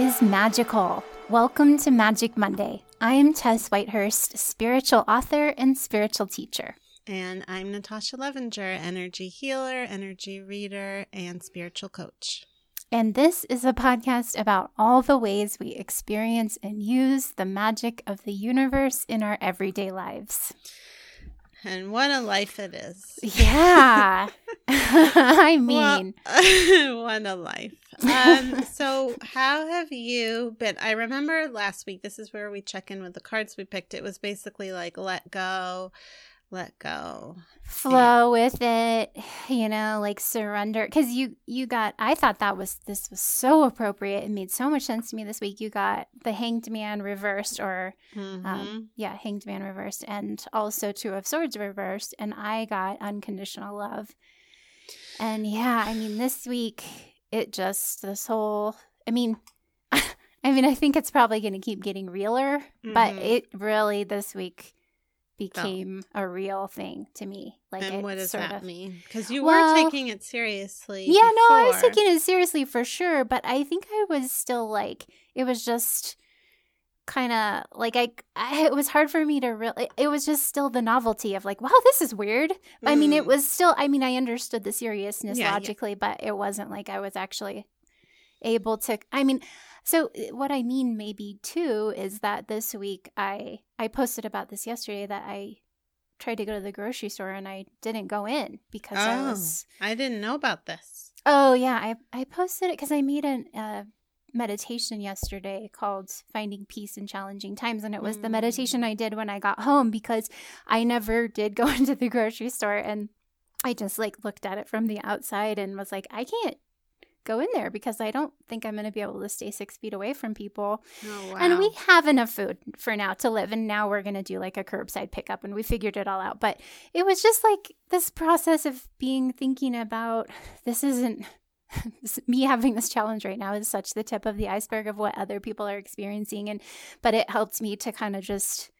Is magical. Welcome to Magic Monday. I am Tess Whitehurst, spiritual author and spiritual teacher. And I'm Natasha Levinger, energy healer, energy reader, and spiritual coach. And this is a podcast about all the ways we experience and use the magic of the universe in our everyday lives. And what a life it is. Yeah. I mean, well, what a life. Um, so, how have you been? I remember last week, this is where we check in with the cards we picked. It was basically like let go, let go. Flow with it you know like surrender because you you got i thought that was this was so appropriate. It made so much sense to me this week. You got the hanged man reversed or um, mm-hmm. um, yeah hanged man reversed and also two of swords reversed and i got unconditional love. And yeah i mean this week it just this whole i mean i mean i think it's probably going to keep getting realer mm-hmm. but it really this week became oh. a real thing to me. Like, and what does that of, mean? Because you well, were taking it seriously. Yeah, before. no, I was taking it seriously for sure. But I think I was still like, it was just kind of like I, I, it was hard for me to really it was just still the novelty of like wow this is weird mm. i mean it mm. was still i mean i understood the seriousness yeah, logically yeah. but it wasn't like i was actually able to i mean so uh, what I mean maybe too is that this week I I posted about this yesterday that I tried to go to the grocery store and I didn't go in because oh, I was I didn't know about this. Oh yeah, I I posted it cuz I made a uh, meditation yesterday called Finding Peace in Challenging Times and it was mm. the meditation I did when I got home because I never did go into the grocery store and I just like looked at it from the outside and was like I can't go in there because I don't think I'm going to be able to stay six feet away from people. Oh, wow. And we have enough food for now to live. And now we're going to do like a curbside pickup and we figured it all out. But it was just like this process of being thinking about this isn't. me having this challenge right now is such the tip of the iceberg of what other people are experiencing and but it helped me to kind of just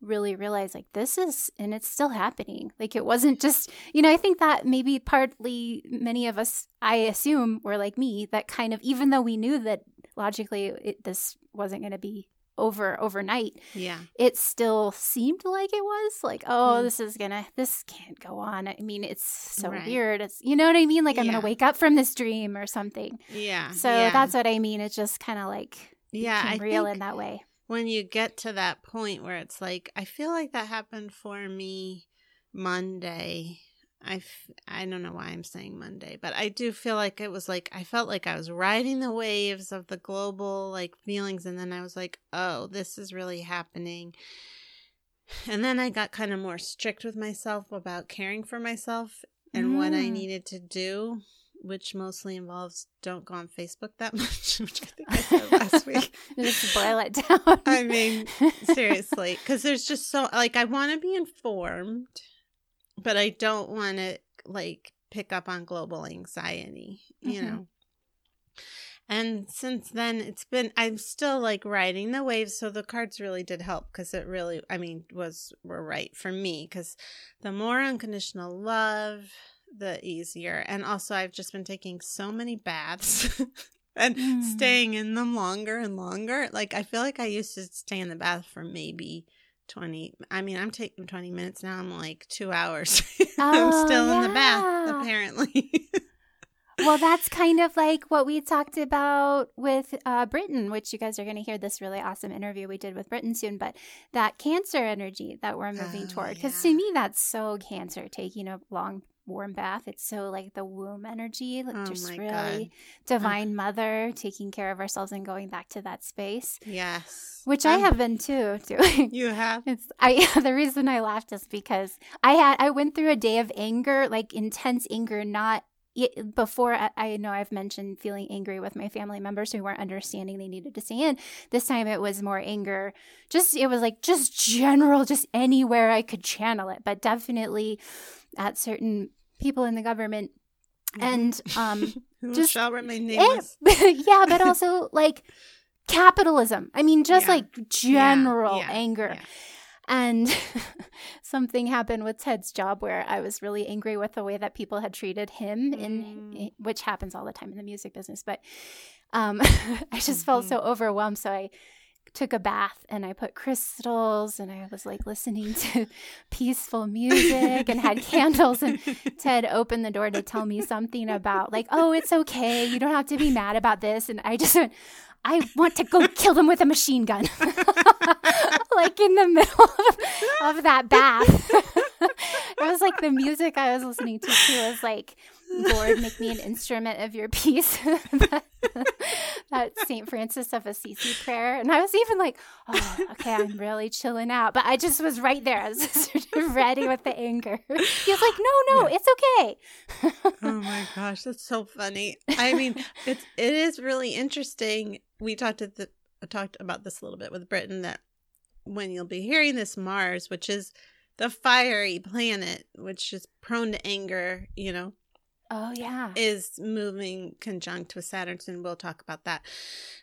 really realize like this is and it's still happening. Like it wasn't just you know i think that maybe partly many of us i assume were like me that kind of even though we knew that logically it, this wasn't going to be over overnight yeah. it still seemed like it was like oh mm. this is gonna this can't go on. I mean it's so right. weird. It's you know what i mean? Like i'm gonna wake up from this dream or something. Yeah so yeah. that's what i mean. It's just kind of like yeah I real think, in that way when you get to that point where it's like I feel like that happened for me Monday. I f- I don't know why I'm saying Monday, but I do feel like it was like I felt like I was riding the waves of the global like feelings and then I was like, "Oh, this is really happening." And then I got kind of more strict with myself about caring for myself and mm. what I mm. needed to do which mostly involves don't go on Facebook that much, which I think I said last week. just boil it down. I mean, seriously, because there's just so like I want to be informed, but I don't want to like pick up on global anxiety, you mm-hmm. know. And since then, it's been, I'm still like riding the waves. So the cards really did help because it really, I mean, was, were right for me because the more unconditional love, the easier. And also, I've just been taking so many baths and mm. staying in them longer and longer. Like, I feel like I used to stay in the bath for maybe 20. I mean, I'm taking 20 minutes now. I'm like two hours. Oh, I'm still yeah. in the bath, apparently. well, that's kind of like what we talked about with uh, Britten, which you guys are going to hear this really awesome interview we did with Britten soon. But that cancer energy that we're moving oh, toward, because yeah. to me, that's so cancer taking a long warm bath. It's so like the womb energy, like oh just really God. divine mother taking care of ourselves and going back to that space. Yes. Which um, I have been too doing. You have? It's I the reason I laughed is because I had I went through a day of anger, like intense anger, not before I know I've mentioned feeling angry with my family members who weren't understanding they needed to stay in. This time it was more anger. Just it was like just general, just anywhere I could channel it, but definitely at certain people in the government mm-hmm. and um just shall remain nameless. yeah, but also like capitalism. I mean, just yeah. like general yeah. Yeah. anger. And something happened with Ted's job where I was really angry with the way that people had treated him, in Mm. which happens all the time in the music business. But um, I just felt Mhm. so overwhelmed. So I took a bath and I put crystals and I was like listening to peaceful music and had candles. And Ted opened the door to tell me something about, like, oh, it's okay. You don't have to be mad about this. And I just went, I want to go kill them with a machine gun. like in the middle of, of that bath. it was like the music I was listening to too was like, Lord, make me an instrument of your peace. that, that St. Francis of Assisi prayer. And I was even like, oh, okay, I'm really chilling out. But I just was right there. I was ready with the anger. He was like, no, no, it's okay. oh my gosh, that's so funny. I mean, it's it is really interesting. We talked at the talked about this a little bit with Britten that when you'll be hearing this Mars, which is the fiery planet, which is prone to anger, you know, Oh, yeah. is moving conjunct with Saturn, and we'll talk about that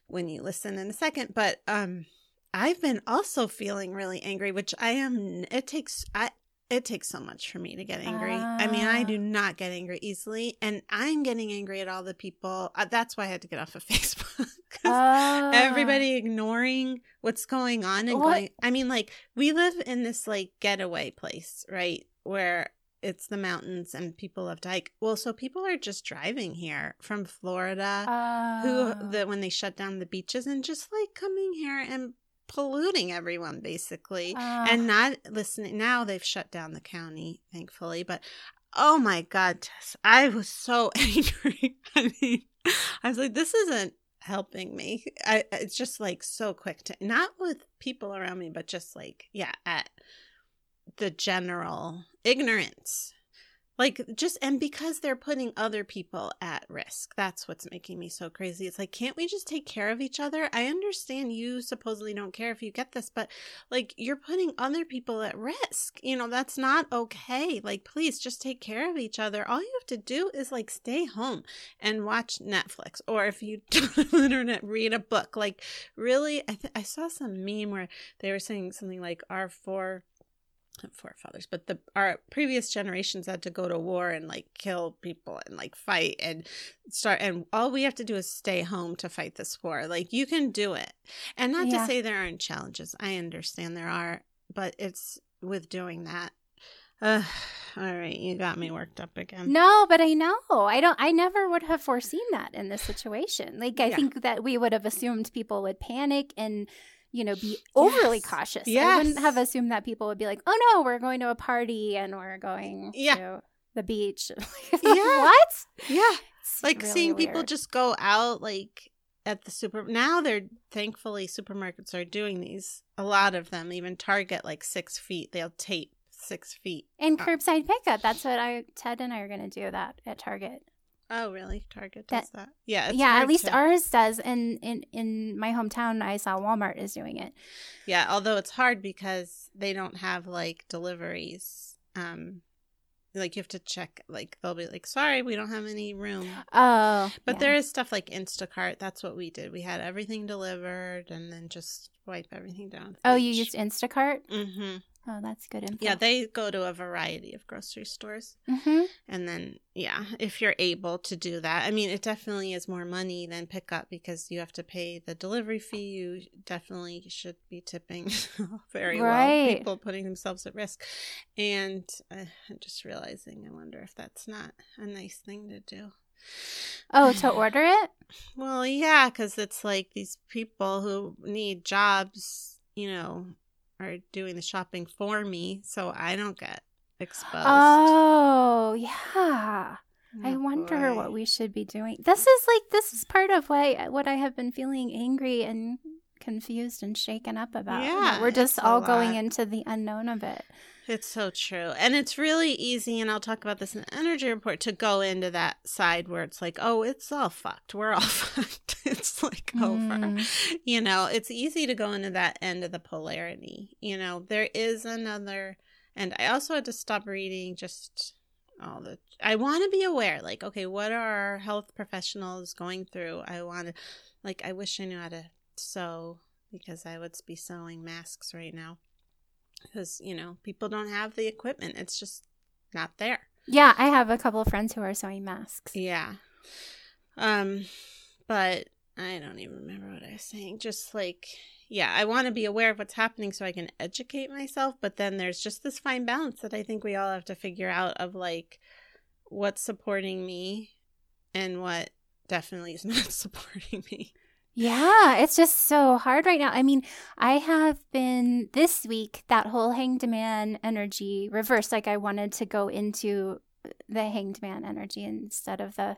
when you listen in a second. But um, I've been also feeling really angry, which I am. It takes I. It takes so much for me to get angry. I mean, I Ah. do not get angry easily, and I'm getting angry at all the people. Uh, that's why I had to get off of Facebook. Oh. everybody ignoring what's going on and What? going i mean like we live in this like getaway place right where it's the mountains and people love to hike well so people are just driving here from florida who the when they shut down the beaches and just like coming here and polluting everyone basically. Ah. and not listening now they've shut down the county thankfully but oh my god Tess, i was so angry. I mean i was like this isn't helping me. I, it's just like so quick to not with people around me but just like yeah at the general ignorance like just and because they're putting other people at risk that's what's making me so crazy. It's like can't we just take care of each other? I understand you supposedly don't care if you get this but like you're putting other people at risk. You know that's not okay. Like please just take care of each other. All you have to do is like stay home and watch netflix or if you don't have internet read a book. Like really i, th- I saw some meme where they were saying something like our four forefathers, but the our previous generations had to go to war and like kill people and like fight and start and all we have to do is stay home to fight this war. Like you can do it. And not Yeah. to say there aren't challenges. I understand there are, but it's with doing that. Uh, all right, you got me worked up again. No, but I know. I don't I never would have foreseen that in this situation. Like I Yeah. think that we would have assumed people would panic and you know, be overly Yes. cautious. I wouldn't have assumed that people would be like, "Oh no, we're going to a party and we're going Yeah. to the beach." Yeah. what? Yeah. It's like really seeing people just go out like at the super now they're thankfully supermarkets are doing these a lot of them even target like six feet they'll tape six feet and curbside pickup. That's what I Ted and I are going to do that at Target. Oh really target does that, yeah it's yeah, at least to- ours does. And in in my hometown, I saw Walmart is doing it. yeah although it's hard because they don't have like deliveries um like you have to check like they'll be like sorry we don't have any room Oh, but yeah. there is stuff like instacart that's what we did we had everything delivered and then just wipe everything down Oh, you used Instacart. mm-hmm Oh, that's good info. Yeah, they go to a variety of grocery stores. hmm And then, yeah, if you're able to do that, I mean, it definitely is more money than pickup because you have to pay the delivery fee. You definitely should be tipping very well. People putting themselves at risk. And uh, I'm just realizing, I wonder if that's not a nice thing to do. Oh, to order it? Well, yeah, because it's like these people who need jobs, you know, are doing the shopping for me, so I don't get exposed. Oh, yeah. I Oh, wonder boy. what we should be doing. This is like this is part of why what I have been feeling angry and confused and shaken up about. Yeah, we're just all going into the unknown of it. It's so true. And it's really easy, and I'll talk about this in the energy report, to go into that side where it's like, oh, it's all fucked. We're all fucked. It's like over. Mm. You know, it's easy to go into that end of the polarity. You know, there is another. And I also had to stop reading just all the. I want to be aware, like, okay, what are our health professionals going through? I want to, like, I wish I knew how to sew because I would be sewing masks right now. because you know people don't have the equipment. It's just not there. Yeah, I have a couple of friends who are sewing masks. yeah. Um but i don't even remember what i was saying. Just like yeah i want to be aware of what's happening so i can educate myself but then there's just this fine balance that i think we all have to figure out of like what's supporting me and what definitely is not supporting me Yeah, it's just so hard right now. I mean, I have been this week that whole hanged man energy reversed. Like I wanted to go into the hanged man energy instead of the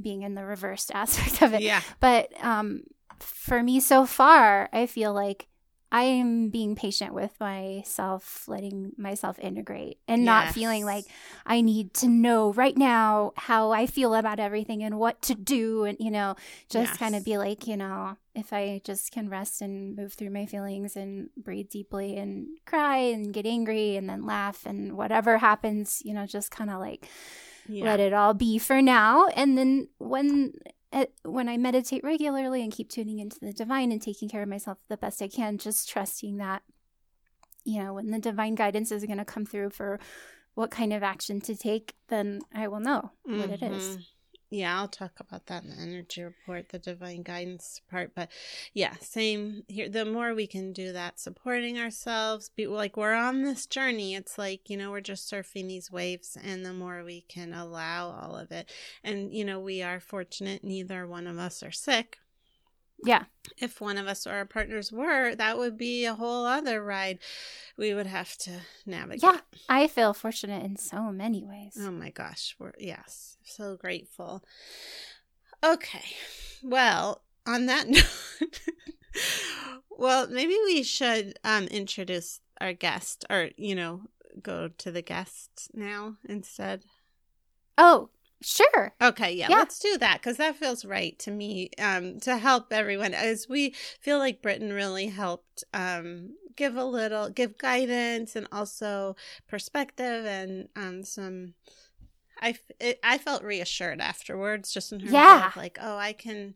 being in the reversed aspect of it. yeah But um, for me so far, I feel like I am being patient with myself, letting myself integrate and not feeling like I need to know right now how I feel about everything and what to do. And, you know, just kind of be like, you know, if I just can rest and move through my feelings and breathe deeply and cry and get angry and then laugh and whatever happens, you know, just kind of like yeah. let it all be for now. And then when when i meditate regularly and keep tuning into the divine and taking care of myself the best i can just trusting that you know when the divine guidance is going to come through for what kind of action to take then i will know what it is Mhm. Yeah, I'll talk about that in the energy report, the divine guidance part. But yeah, same here. The more we can do that, supporting ourselves, be like we're on this journey. It's like, you know, we're just surfing these waves, and the more we can allow all of it. And, you know, we are fortunate, neither one of us are sick. Yeah If one of us or our partners were, that would be a whole other ride we would have to navigate. yeah i feel fortunate in so many ways Oh my gosh, we're yes, so grateful. Okay. Well, on that note, well, maybe we should um introduce our guest or, you know, go to the guest now instead. oh sure Okay, yeah, Yeah. let's do that because that feels right to me. Um, to help everyone, as we feel like Britten really helped um give a little, give guidance and also perspective and um some. I, it, I felt reassured afterwards, just in terms Yeah. of like, oh, I can.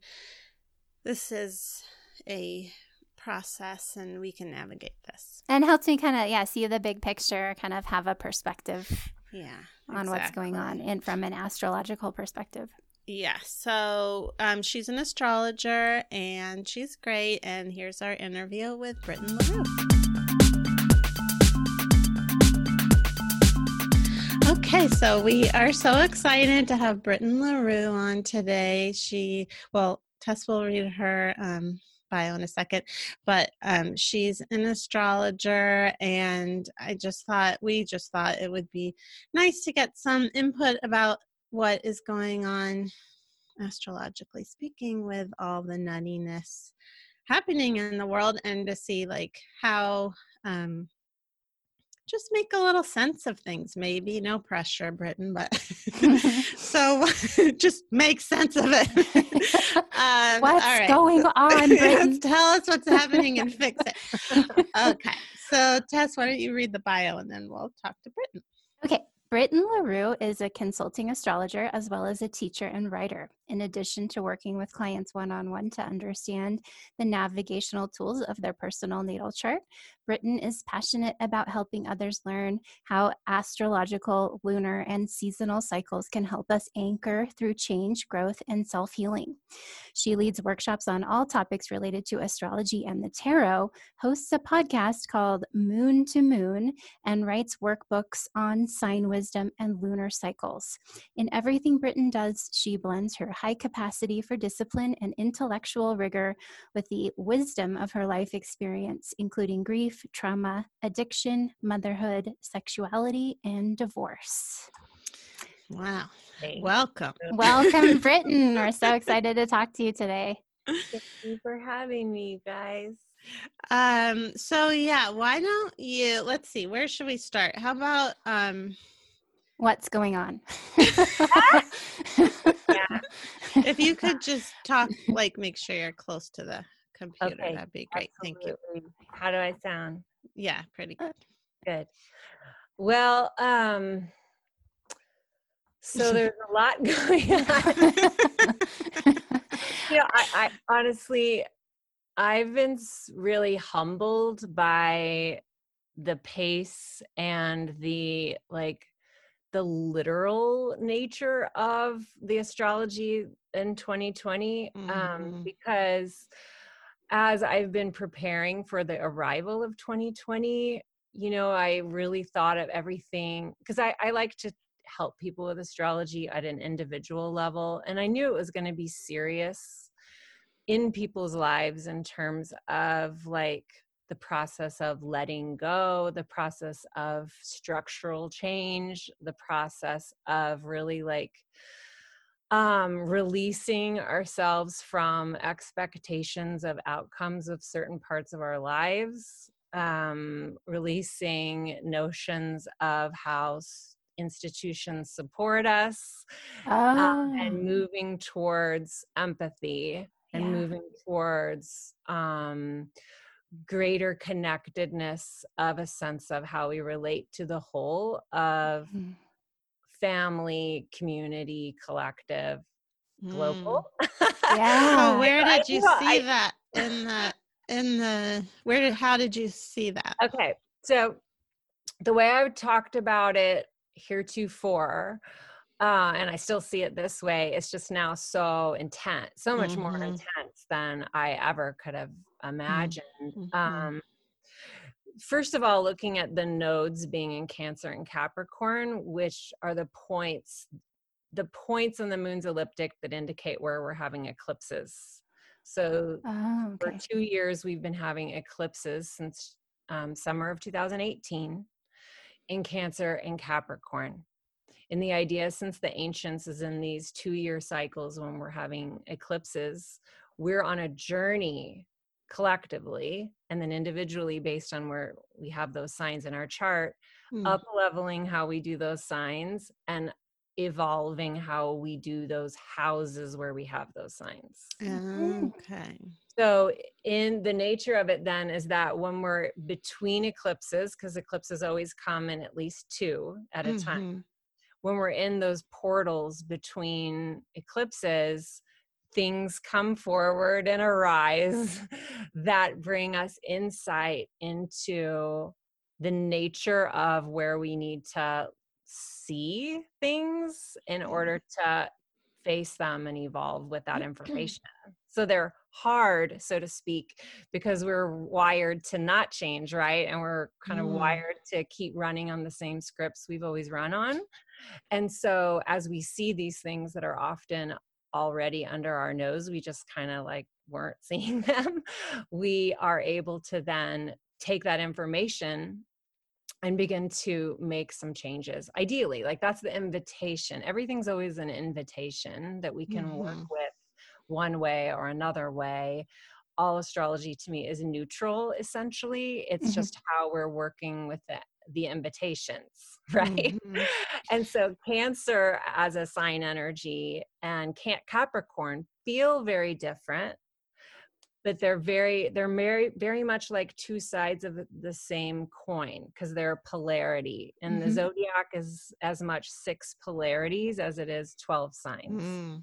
This is a process, and we can navigate this. and helps me kind of yeah see the big picture kind of have a perspective Yeah, on what's going on and from an astrological perspective Yeah, so um, she's an astrologer and she's great. And here's our interview with Britten LaRue. Okay, so we are so excited to have Britten LaRue on today. She, well, Tess will read her um, bio in a second, but um, she's an astrologer, and I just thought, we just thought it would be nice to get some input about what is going on astrologically speaking with all the nuttiness happening in the world and to see like how um just make a little sense of things maybe no pressure Britten but so just make sense of it um, What's all right. going on, Britten? tell us what's happening and fix it okay so tess why don't you read the bio and then we'll talk to Britten Okay. Britten LaRue is a consulting astrologer as well as a teacher and writer. In addition to working with clients one on one to understand the navigational tools of their personal natal chart, Britten is passionate about helping others learn how astrological, lunar, and seasonal cycles can help us anchor through change, growth, and self healing. She leads workshops on all topics related to astrology and the tarot, hosts a podcast called Moon to Moon, and writes workbooks on sign wisdom and lunar cycles. In everything Britten does, she blends her high capacity for discipline and intellectual rigor with the wisdom of her life experience, including grief, trauma, addiction, motherhood, sexuality, and divorce. wow Thank welcome Welcome, Britten. We're so excited to talk to you today. Thank you for having me, guys. Um, so yeah, why don't you let's see, where should we start? How about um What's going on? Yeah. if you could just talk like make sure you're close to the computer, Okay, that'd be great. Thank you. Absolutely. How do I sound? Yeah, pretty good. Good. Well, um, so there's a lot going on. you know, I, I honestly, I've been really humbled by the pace and the like the literal nature of the astrology in 2020 um, Mhm. because as I've been preparing for the arrival of 2020, you know, I really thought of everything because I, I like to help people with astrology at an individual level. And I knew it was going to be serious in people's lives in terms of like the process of letting go, the process of structural change, the process of really like um, releasing ourselves from expectations of outcomes of certain parts of our lives, um, releasing notions of how institutions support us, um, and Oh, moving towards empathy and yeah. moving towards um, greater connectedness of a sense of how we relate to the whole of Mhm. Family, community, collective, Mm. global. Yeah. So where did you know, see I- that in the in the where did how did you see that? Okay, so the way I've talked about it heretofore, uh, and I still see it this way, it's just now so intense, so much more Mhm. intense than I ever could have imagined. Mhm. Um, first of all, looking at the nodes being in Cancer and Capricorn, which are the points, the points on the moon's elliptic that indicate where we're having eclipses. So Oh, for two years we've been having eclipses since um, summer of 2018 in cancer and capricorn and the idea since the ancients is in these two year cycles when we're having eclipses we're on a journey collectively and then individually based on where we have those signs in our chart Mm. up leveling how we do those signs and evolving how we do those houses where we have those signs Mhm. Okay. so, in the nature of it, then, is that when we're between eclipses, because eclipses always come in at least two at a time, Mhm. when we're in those portals between eclipses, things come forward and arise that bring us insight into the nature of where we need to see things in order to face them and evolve with that information. So they're hard, so to speak, because we're wired to not change, right? And we're kind of Mm. wired to keep running on the same scripts we've always run on. And so as we see these things that are often already under our nose, we just kind of like weren't seeing them. We are able to then take that information and begin to make some changes. Ideally, like that's the invitation. Everything's always an invitation that we can work Mhm. with one way or another way. All astrology to me is neutral, essentially. It's Mhm. just how we're working with the, the invitations, right? Mhm. And so, Cancer as a sign energy and Capricorn feel very different but they're very they're very very much like two sides of the same coin because they're polarity and the Mhm. zodiac is as much six polarities as it is 12 signs Mm.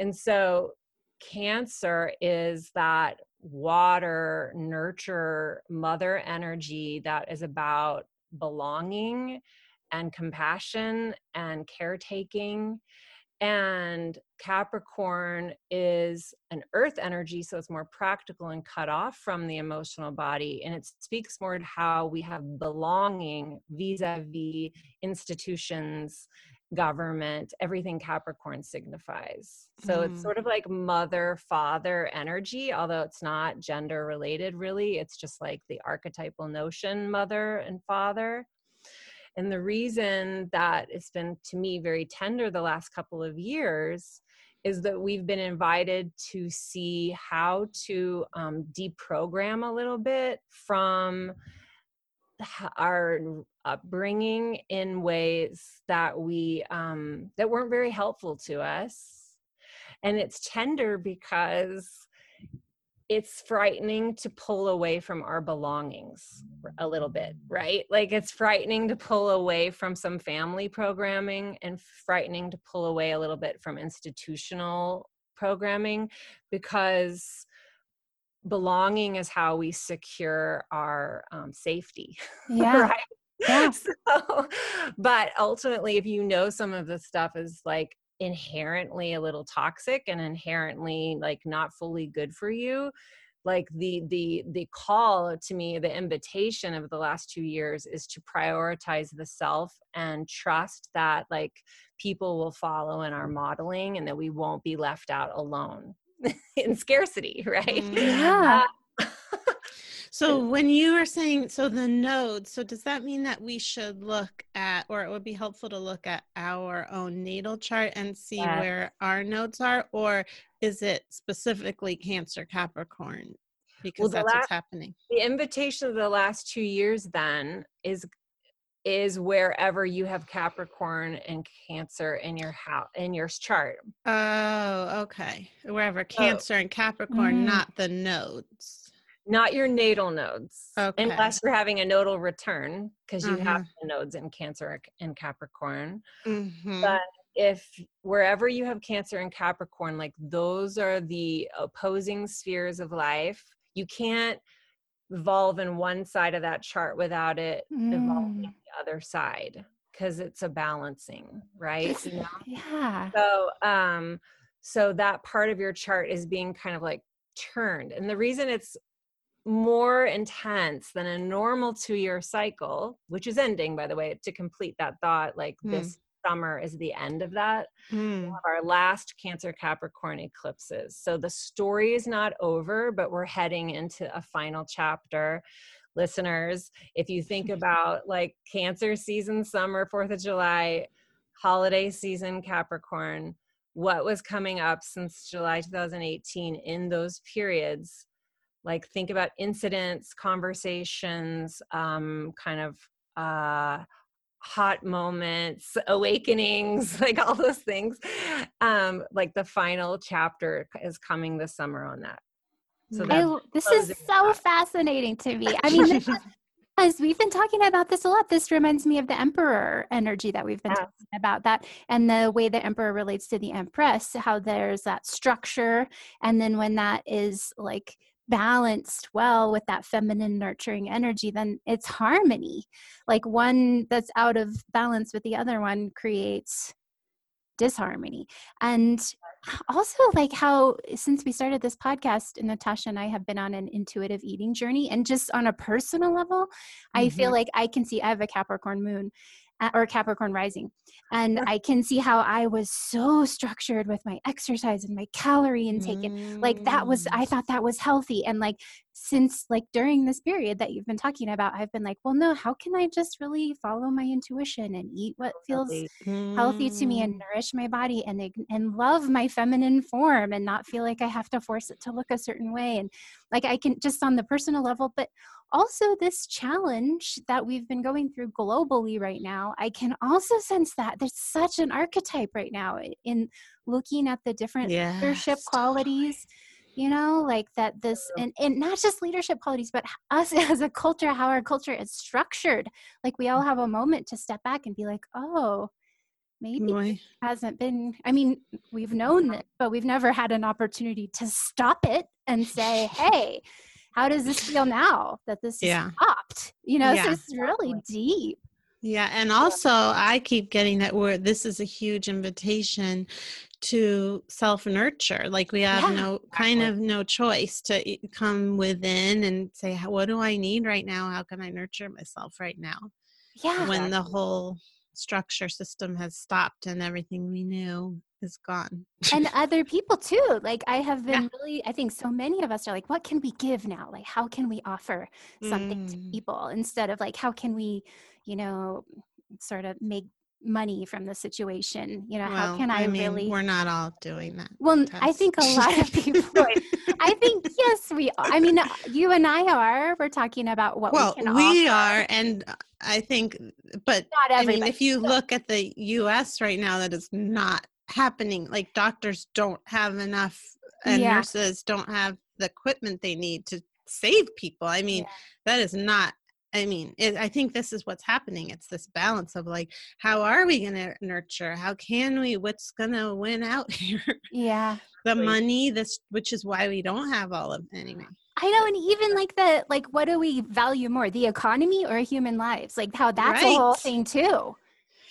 and so cancer is that water nurture mother energy that is about belonging and compassion and caretaking and Capricorn is an earth energy, so it's more practical and cut off from the emotional body. And it speaks more to how we have belonging vis a vis institutions, government, everything Capricorn signifies. So it's Mm. sort of like mother father energy, although it's not gender related really. It's just like the archetypal notion, mother and father. And the reason that it's been to me very tender the last couple of years is that we've been invited to see how to um, deprogram a little bit from our upbringing in ways that we um, that weren't very helpful to us and it's tender because it's frightening to pull away from our belongings a little bit, right? Like it's frightening to pull away from some family programming and frightening to pull away a little bit from institutional programming because belonging is how we secure our um, safety Yeah. right Yeah. so, but ultimately if you know some of the stuff is like inherently a little toxic and inherently like not fully good for you like the the the call to me the invitation of the last 2 years is to prioritize the self and trust that like people will follow in our modeling and that we won't be left out alone in scarcity right. Yeah. Uh, So when you are saying so the nodes, so does that mean that we should look at or it would be helpful to look at our own natal chart and see Yeah. where our nodes are or is it specifically Cancer Capricorn? Because the that's la- what's happening. the invitation of the last two years then is is wherever you have capricorn and cancer in your house in your chart Oh, okay. Wherever Cancer and Capricorn, Mm. not the nodes. not your natal nodes Okay. unless you're having a nodal return because you have Mhm. the nodes in cancer and capricorn Mhm. but if wherever you have cancer and capricorn like those are the opposing spheres of life you can't evolve in one side of that chart without it evolving Mm. the other side because it's a balancing right you know? Yeah. so um so that part of your chart is being kind of like turned and the reason it's more intense than a normal two year cycle which is ending by the way to complete that thought like Hmm. this summer is the end of that Mm. our last Cancer Capricorn eclipses. So the story is not over, but we're heading into a final chapter. Listeners, if you think about like Cancer season, summer, 4th of July, holiday season, Capricorn, what was coming up since July 2018 in those periods? Like think about incidents, conversations, um, kind of uh, hot moments, awakenings, like all those things. Um, like the final chapter is coming this summer on that. So. I, this is so that. fascinating to me. I mean, because we've been talking about this a lot. This reminds me of the emperor energy that we've been Yes. talking about that and the way the emperor relates to the empress, how there's that structure. And then when that is like balanced well with that feminine nurturing energy, then it's harmony. Like one that's out of balance with the other one creates disharmony. And also like how since we started this podcast natasha and i have been on an intuitive eating journey and just on a personal level i feel mm-hmm. like i can see i have a capricorn moon or capricorn rising. And i can see how i was so structured with my exercise and my calorie intake and like that was Mm. i thought that was healthy. And like since like during this period that you've been talking about i've been like well no how can i just really follow my intuition and eat what feels healthy to me and Mm. nourish my body and and love my feminine form and not feel like I have to force it to look a certain way? And like I can just on the personal level but also this challenge that we've been going through globally right now I can also sense that there's such an archetype right now in looking at the different leadership Yes, qualities you know like that this and, and not just leadership qualities but us as a culture how our culture is structured. Like we all mm. have a moment to step back and be like oh maybe Boy. hasn't been i mean we've known it but we've never had an opportunity to stop it and say hey how does this feel now that this Yeah. is stopped? You know so Yeah. it's really deep Yeah, and also I keep getting that we're this is a huge invitation to self nurture. Like we have Yeah, no kind of no choice to come within and say, "What do I need right now? How can I nurture myself right now?" yeah When the whole structure system has stopped and everything we knew is gone. and other people too like i have been Yeah. really i think so many of us are like what can we give now like how can we offer something Mm. to people instead of like how can we you know sort of make money from the situation you know how can i, mean, really we're not all doing that. Well, n- I think a lot of people. I think yes, we. Are. I mean, uh, you and I are. We're talking about what well, we can we offer. are, and I think, but Not I everybody. mean, if you look at the U.S. right now, that is not happening. Like doctors don't have enough, and Yeah. nurses don't have the equipment they need to save people. I mean, Yeah. that is not. I mean, it, I think this is what's happening. It's this balance of like, how are we going to nurture? How can we? What's going to win out here? yeah, the Right. money. This, which is why we don't have all of anyway. I know, and even like the like, what do we value more, the economy or human lives? Like how that's a whole thing too.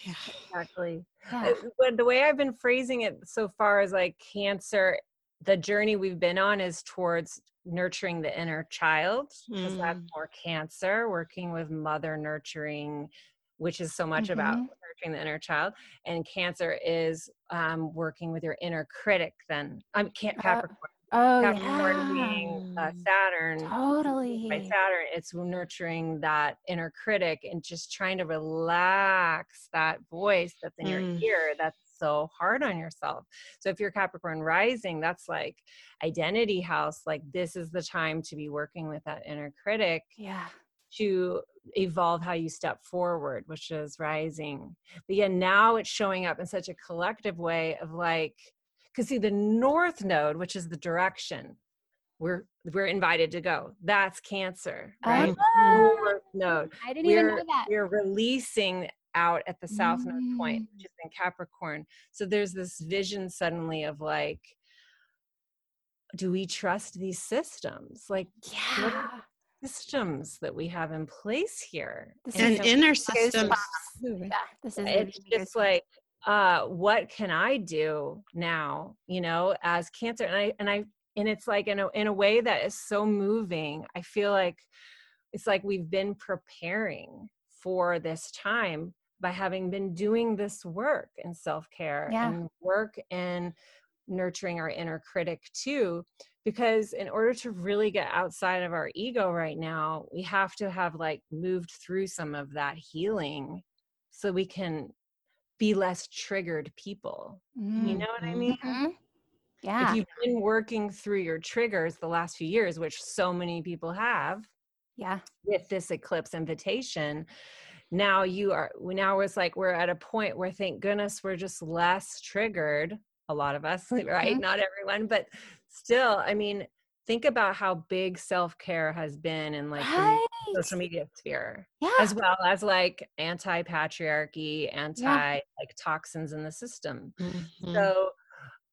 Yeah. Exactly. Yeah. Uh, but the way I've been phrasing it so far is like cancer, the journey we've been on is towards nurturing the inner child because that's Mm. more cancer, working with mother nurturing, which is so much about Mhm. nurturing the inner child. And cancer is um, working with your inner critic then. I'm can't Uh, Capricorn. Oh Capricorn yeah. being uh, Mm. Saturn Totally. by Saturn, it's nurturing that inner critic and just trying to relax that voice that's in Mm. your ear that's so hard on yourself. So if you're Capricorn rising, that's like identity house, like this is the time to be working with that inner critic Yeah. to evolve how you step forward, which is rising. But yeah, now it's showing up in such a collective way of like, because see, the north node, which is the direction we're we're invited to go, that's Cancer, right? Oh, North node. I didn't even We're know that. we're releasing out at the south node point, Mm. which is in Capricorn. So there's this vision suddenly of like, do we trust these systems? Like Yeah. systems that we have in place here. This And is so inner goosebumps. systems. Yeah. This is it's just goosebumps. like uh what can i do now you know as cancer and i and i and it's like in a in a way that is so moving i feel like it's like we've been preparing for this time by having been doing this work in self-care Yeah. and work in nurturing our inner critic too because in order to really get outside of our ego right now we have to have like moved through some of that healing so we can be less triggered people you Mm. know what i mean Mhm. Yeah. if you've been working through your triggers the last few years which so many people have yeah. with this eclipse invitation now you are now it's like we're at a point where thank goodness we're just less triggered a lot of us right Mhm. not everyone but still i mean think about how big self-care has been in like the social media sphere Yeah. as well as like anti-patriarchy anti like toxins in the system Mhm. so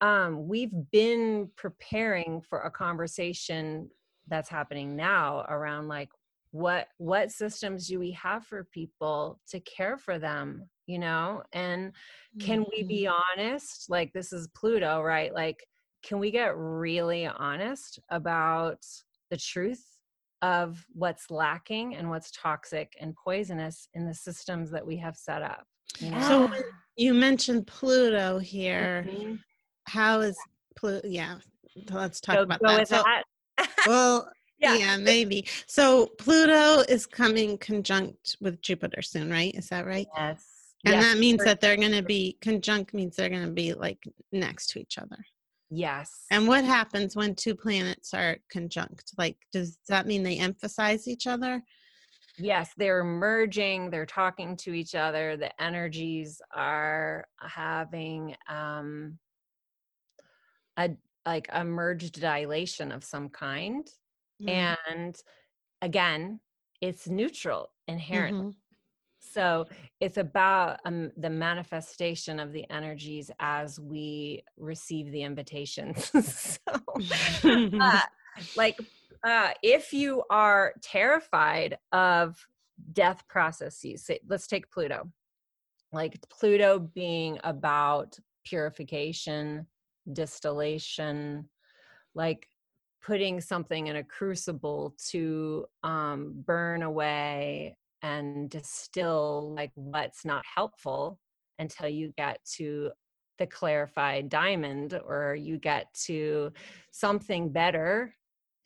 um, we've been preparing for a conversation that's happening now around like what what systems do we have for people to care for them you know and can we Mhm. be honest like this is pluto right like can we get really honest about the truth of what's lacking and what's toxic and poisonous in the systems that we have set up you know? So you mentioned Pluto here. Mhm. How is Pluto? Yeah, let's talk about that. So, that. well, Yeah. yeah. maybe. So Pluto is coming conjunct with Jupiter soon, right? Is that right? Yes. And yes. that means that they're going to be conjunct means they're going to be like next to each other. Yes. And what happens when two planets are conjunct? Like, does that mean they emphasize each other? yes, they're merging, they're talking to each other, the energies are having um a like a merged dilation of some kind. Mm, And again, it's neutral inherent. mhm. So it's about um, the manifestation of the energies as we receive the invitations. so, uh, like uh, if you are terrified of death processes say, let's take pluto like pluto being about purification distillation like putting something in a crucible to um, burn away and distill like what's not helpful until you get to the clarified diamond or you get to something better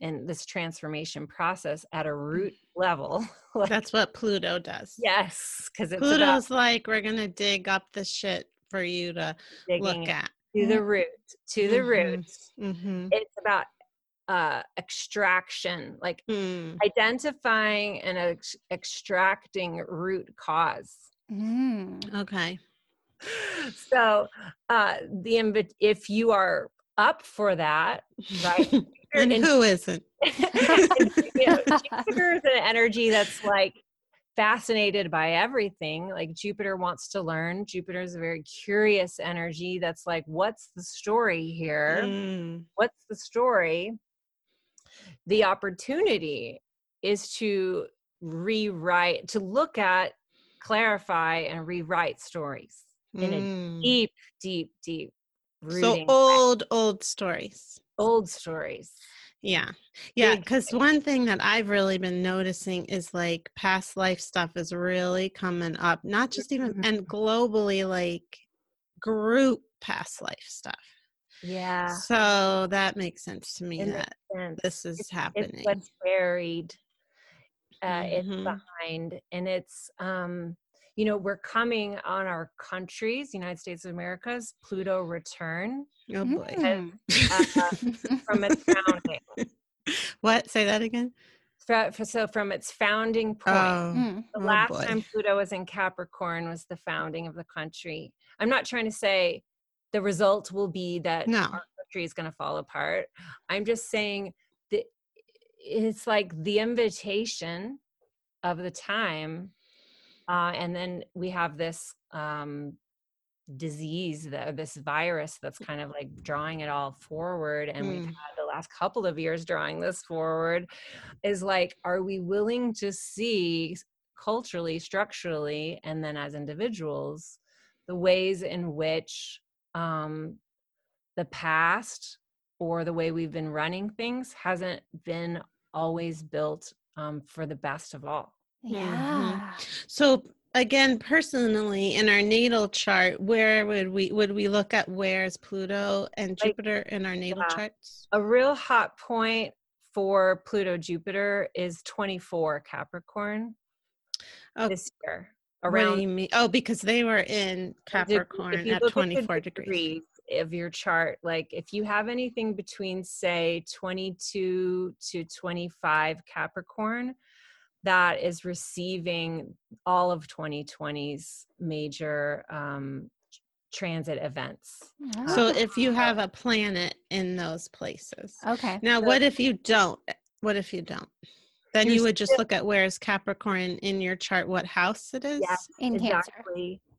in this transformation process at a root level like, That's what Pluto does. yes because Pluto's about like, we're going to dig up the shit for you to look at. to the root to the root Mm-hmm. it's about uh extraction like Mm. identifying and ex- extracting root cause Mm. Okay. so uh the invi- if you are up for that right and in- who isn't? you know, Jupiter is an energy that's like fascinated by everything. Like Jupiter wants to learn. Jupiter is a very curious energy that's like, what's the story here? Mm. What's the story? The opportunity is to rewrite, to look at, clarify, and rewrite stories in a Mm. deep, deep, deep So rooting way. old, old stories. old stories. Yeah. Yeah. Because one thing that I've really been noticing is like past life stuff is really coming up, not just even, Mhm. and globally, like group past life stuff. Yeah. So that makes sense to me It that this is It's- happening. It's what's buried. Uh, Mhm. It's behind, and it's um, you know we're coming on our countries, United States of America's Pluto return oh boy. Mm. uh, from its founding. what? Say that again. So from its founding point, Oh, Mm. the oh last boy. time Pluto was in Capricorn was the founding of the country. I'm not trying to say the result will be that No. our country is going to fall apart. I'm just saying that it's like the invitation of the time. Uh, and then we have this um, disease, that, this virus that's kind of like drawing it all forward. And we've Mm. had the last couple of years drawing this forward. Is like, are we willing to see culturally, structurally, and then as individuals, the ways in which um, the past or the way we've been running things hasn't been always built um, for the best of all. Yeah. So again, personally, in our natal chart, where would we would we look at where's Pluto and Like, Jupiter in our natal yeah. charts? A real hot point for Pluto Jupiter is 24 Capricorn Oh, this year. What do Around you mean? Oh, because they were in if- if Capricorn you at look the 24 degrees. of your chart like if you have anything between say 22 to 25 capricorn that is receiving all of 2020's major um, transit events So Oh, if you have a planet in those places. okay. Now, So- what if you don't? What if you don't? Then you would just look at where's Capricorn in your chart, what house it is. Yes, In Cancer.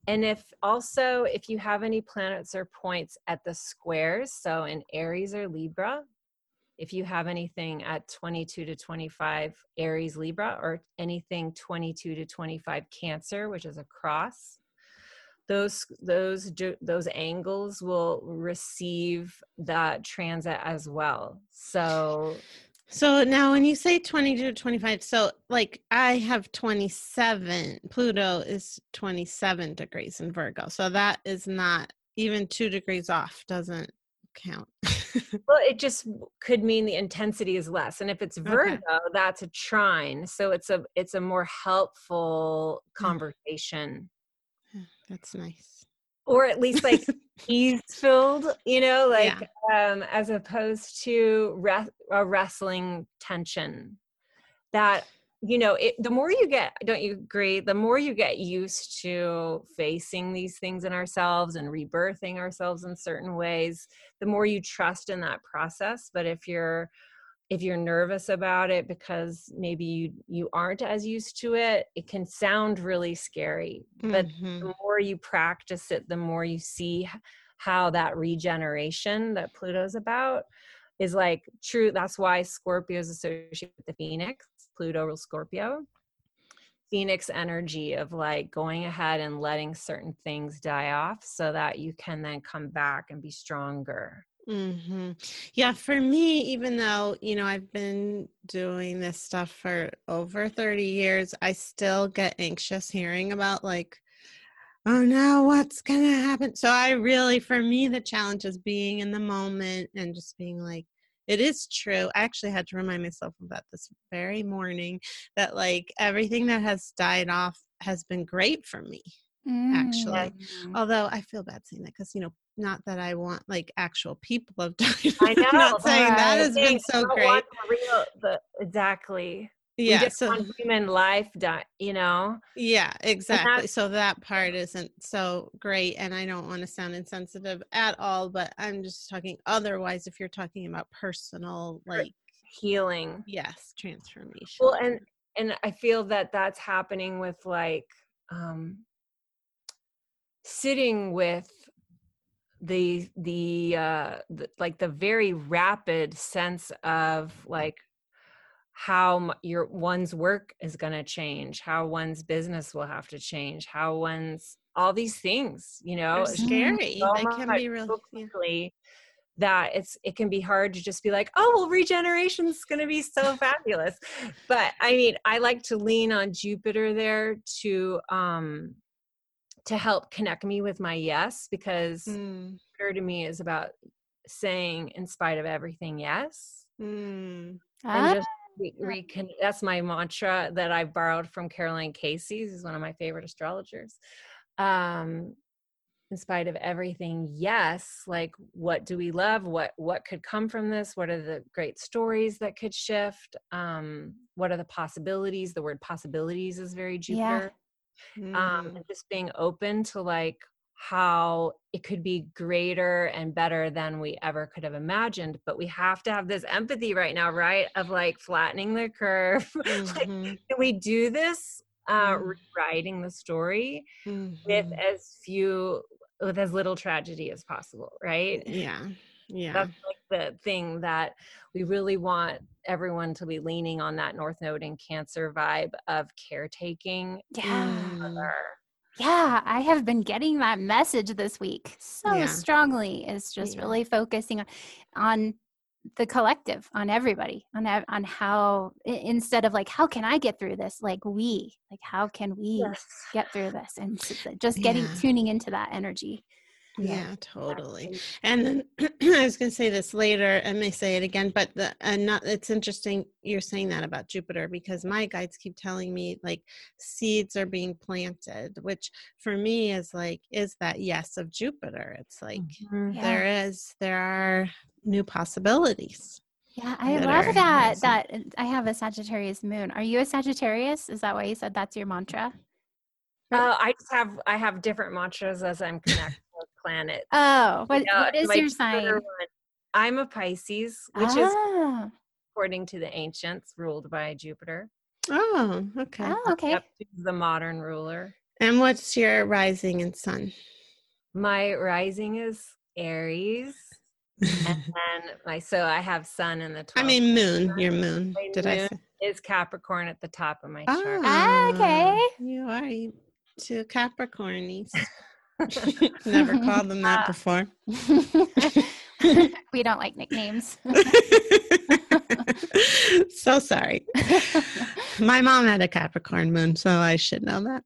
and if also if you have any planets or points at the squares so in aries or libra if you have anything at 22 to 25 aries libra or anything 22 to 25 cancer which is a cross those those those angles will receive that transit as well so So now when you say 22 to 25, so like I have 27, Pluto is 27 degrees in Virgo. So that is not even two degrees off, doesn't count. Well, it just could mean the intensity is less, and if it's Virgo, that's a trine, so it's a it's a more helpful hmm. conversation, That's nice. Or at least like ease filled, you know, like Yeah. um, as opposed to re- a wrestling tension. That you know, it, the more you get, don't you agree? The more you get used to facing these things in ourselves and rebirthing ourselves in certain ways, the more you trust in that process. But if you're if you're nervous about it because maybe you you aren't as used to it, it can sound really scary. But Mhm. the more you practice it, the more you see how that regeneration that Pluto's about is like true. That's why Scorpio is associated with the Phoenix, Pluto rules Scorpio. Phoenix energy of like going ahead and letting certain things die off so that you can then come back and be stronger. Hmm Yeah, for me, even though, you know, I've been doing this stuff for over 30 years, I still get anxious hearing about, like, oh no, what's going to happen? So I really, for me, the challenge is being in the moment and just being like, it is true. I actually had to remind myself of that this very morning that, like, everything that has died off has been great for me. actually. Mm. Although I feel bad saying that because, you know, not that I want like actual people have died. I know. I'm not saying that right. has been so great. the real, the, exactly. Yeah. we just So, want human life, di- you know. yeah, exactly. So that part isn't so great. And I don't want to sound insensitive at all, but I'm just talking otherwise if you're talking about personal, like, Healing. yes, transformation. Well, and and I feel that that's happening with like um sitting with the the uh the, like the very rapid sense of like how your one's work is going to change how one's business will have to change how one's all these things you know They're scary. so They can be really quickly that it's it can be hard to just be like oh well regeneration's going to be so fabulous but i mean i like to lean on jupiter there to um to help connect me with my yes because Mm, jupiter to me is about saying in spite of everything yes mm, Ah, and just re- recon- that's my mantra that I borrowed from Caroline Casey, who's one of my favorite astrologers. Um, in spite of everything, yes, like what do we love? What what could come from this? What are the great stories that could shift? Um, what are the possibilities? The word possibilities is very Jupiter. Um, mm. and just being open to like how it could be greater and better than we ever could have imagined but we have to have this empathy right now right of like flattening the curve like Mhm, can we do this uh Mm. rewriting the story with mhm. as few with as little tragedy as possible right Yeah. Yeah. that's like the thing that we really want everyone to be leaning on that north node in cancer vibe of caretaking yeah. Yeah, I have been getting that message this week so Yeah. strongly. It's just Yeah. really focusing on, on the collective, on everybody, on on how instead of like how can I get through this, like we, like how can we get through this, and just getting Yeah. tuning into that energy. Yeah, totally. And then I was going to say this later. I may say it again, but the and not. It's interesting you're saying that about Jupiter because my guides keep telling me like seeds are being planted, which for me is like is that yes of Jupiter. It's like Mhm. Yeah. there is there are new possibilities. Yeah, I love that. rising. That I have a Sagittarius moon. Are you a Sagittarius? Is that why you said that's your mantra? Uh, I just have I have different mantras as I'm connected with planets. Oh, what, Yeah, what is your sign? one- I'm a Pisces, which is Ah, according to the ancients ruled by Jupiter. Oh, okay. oh, okay. Neptune's the modern ruler. And what's your rising and sun? My rising is Aries, and then my so I have Sun in the 12th. I mean moon, your moon. My Did I say? is Capricorn at the top of my chart. Ah, okay. You are two Capricornies. Never called them that Ah. before. we don't like nicknames. so sorry. My mom had a Capricorn moon, so I should know that.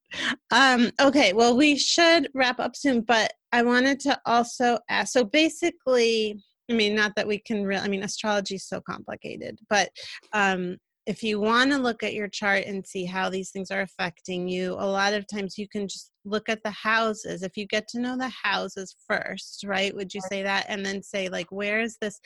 Um, okay, well, we should wrap up soon, but I wanted to also ask so basically, I mean, not that we can really, I mean, astrology is so complicated, but um, if you want to look at your chart and see how these things are affecting you, a lot of times you can just look at the houses. If you get to know the houses first, right? Would you say that? And then say, like, where is this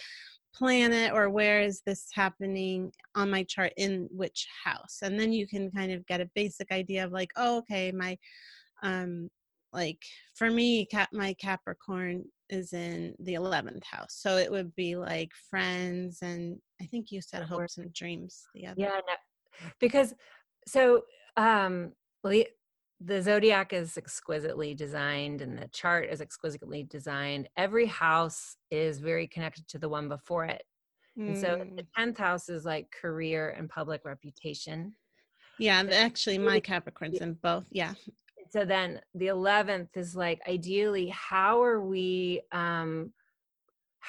planet or where is this happening on my chart in which house? And then you can kind of get a basic idea of, like, oh, okay, my, um, like for me, Cap, my Capricorn is in the 11th house. So it would be like friends and I think you said hopes and dreams the other. Yeah, no, because so um the, the zodiac is exquisitely designed and the chart is exquisitely designed. Every house is very connected to the one before it. And so Mm. the 10th house is like career and public reputation. Yeah, actually, my Capricorn's in both. Yeah. So then the 11th is like ideally how are we um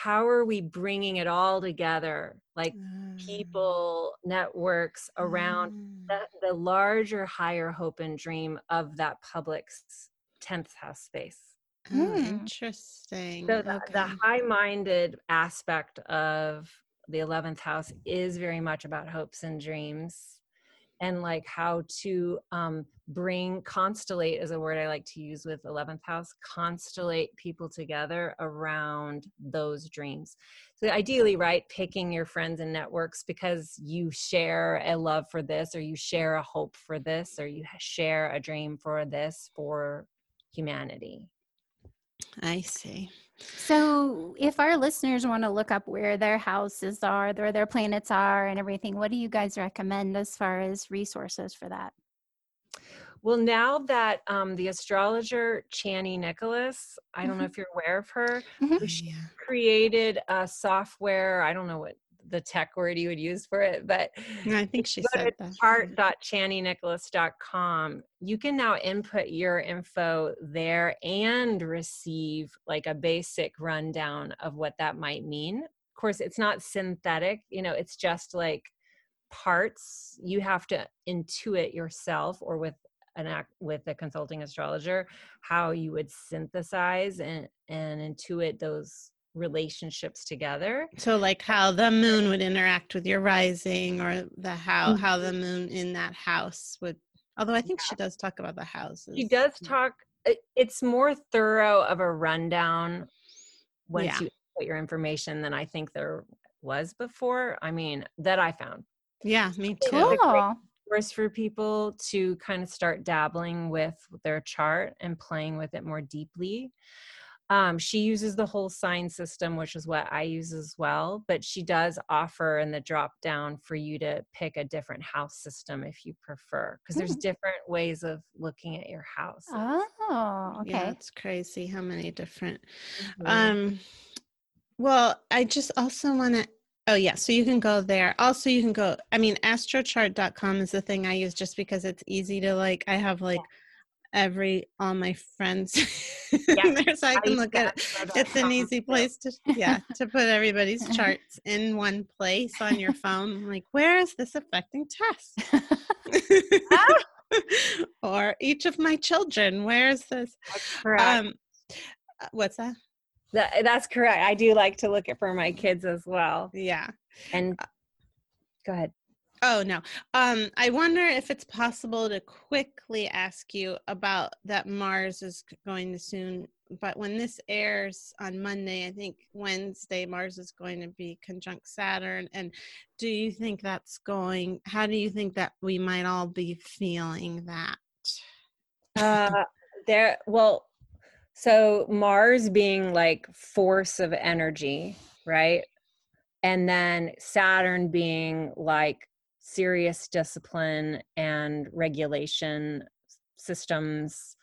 how are we bringing it all together like people networks around Mm. the, the larger higher hope and dream of that public's 10th house space Mm. interesting. so the, the high-minded aspect of the 11th house is very much about hopes and dreams and like how to um, bring constellate is a word i like to use with 11th house constellate people together around those dreams so ideally right picking your friends and networks because you share a love for this or you share a hope for this or you share a dream for this for humanity I see. So, if our listeners want to look up where their houses are, where their planets are, and everything, what do you guys recommend as far as resources for that? Well, now that um, the astrologer Chani Nicholas, I don't know Mhm. if you're aware of her, Mhm. but she Yeah. created a software. I don't know what the tech word you would use for it, but I think she said that. chart.chaninicholas.com, you can now input your info there and receive like a basic rundown of what that might mean. Of course, it's not synthetic, you know, it's just like parts you have to intuit yourself or with an act with a consulting astrologer how you would synthesize and and intuit those relationships together So like how the moon would interact with your rising or the how Mm-hmm. how the moon in that house would although I think she does talk about the houses. she does talk it's more thorough of a rundown once Yeah. you put your information than i think there was before i mean that i found Yeah, me too. Cool. A great Cool. course for people to kind of start dabbling with their chart and playing with it more deeply. Um, she uses the whole sign system, which is what I use as well, but she does offer in the drop down for you to pick a different house system if you prefer, because there's different ways of looking at your house. Oh, Yeah, okay. it's crazy how many different Mhm. um well, I just also want to Oh yeah, so you can go there. Also you can go I mean astrochart.com is the thing I use just because it's easy to like I have like every all my friends Yeah, there so I can look at it. It's an easy place to yeah, to put everybody's charts in one place on your phone. Like, where is this affecting Tess? or each of my children, where is this? Um uh, what's that? That, that's correct. I do like to look at for my kids as well. Yeah. And go ahead. Oh no. Um I wonder if it's possible to quickly ask you about that Mars is going to soon but when this airs on Monday, I think Wednesday Mars is going to be conjunct Saturn and do you think that's going how do you think that we might all be feeling that? uh there well so mars being like force of energy right? And then saturn being like serious discipline and regulation systems.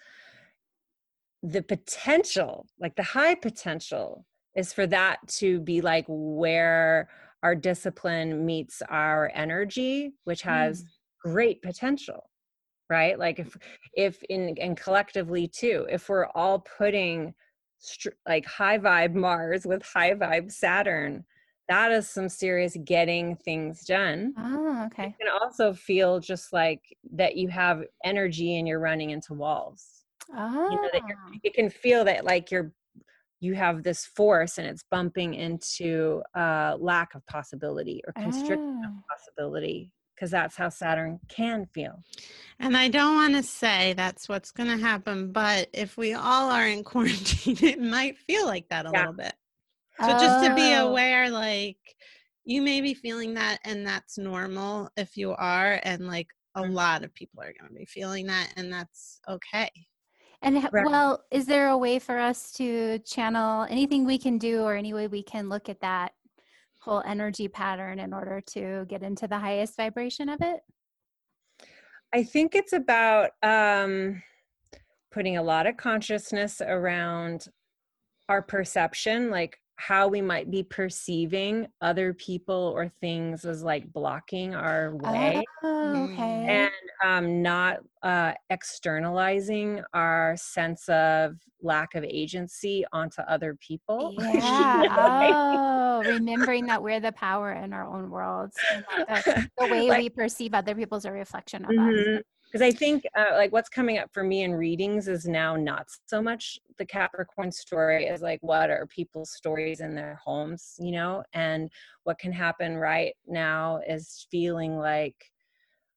The potential like the high potential is for that to be like where our discipline meets our energy which has hmm. great potential right? Like if if in and collectively too if we're all putting str- like high vibe mars with high vibe saturn that is some serious getting things done. Oh, okay. you can also feel just like that you have energy and you're running into walls. Oh, know, that you're- it can feel that like you're you have this force and it's bumping into uh lack of possibility or constriction of Oh. possibility because that's how saturn can feel And I don't want to say that's what's going to happen, but if we all are in quarantine, it might feel like that a Yeah. little bit. So just to be Oh. aware, like you may be feeling that, and that's normal if you are, and like a Mhm. lot of people are going to be feeling that, and that's okay. And well, is there a way for us to channel anything we can do or any way we can look at that whole energy pattern in order to get into the highest vibration of it? I think it's about um, putting a lot of consciousness around our perception, like how we might be perceiving other people or things as like blocking our way, Oh, okay. and um, not uh, externalizing our sense of lack of agency onto other people. Yeah. Oh, remembering that we're the power in our own worlds. The, the way Like- we perceive other people is a reflection of us. Because Mm-hmm. I think uh, like what's coming up for me in readings is now not so much the Capricorn story as like what are people's stories in their homes, you know, and what can happen right now is feeling like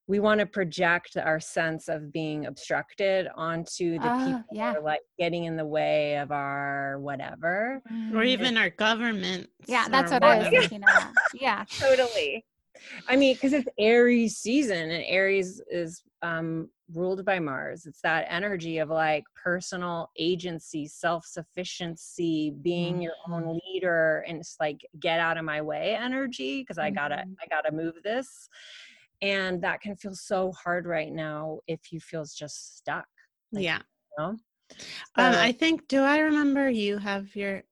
we want to project our sense of being obstructed onto the Oh, people yeah. who are like getting in the way of our whatever. Or Mm. even our government. Yeah, that's what I was thinking of. Yeah. totally i mean because it's aries season and aries is um ruled by mars it's that energy of like personal agency self-sufficiency being your own leader and it's like get out of my way energy because i gotta Mhm. i gotta move this and that can feel so hard right now if you feel just stuck like, Yeah. you know? Um, I think. Do I remember you have your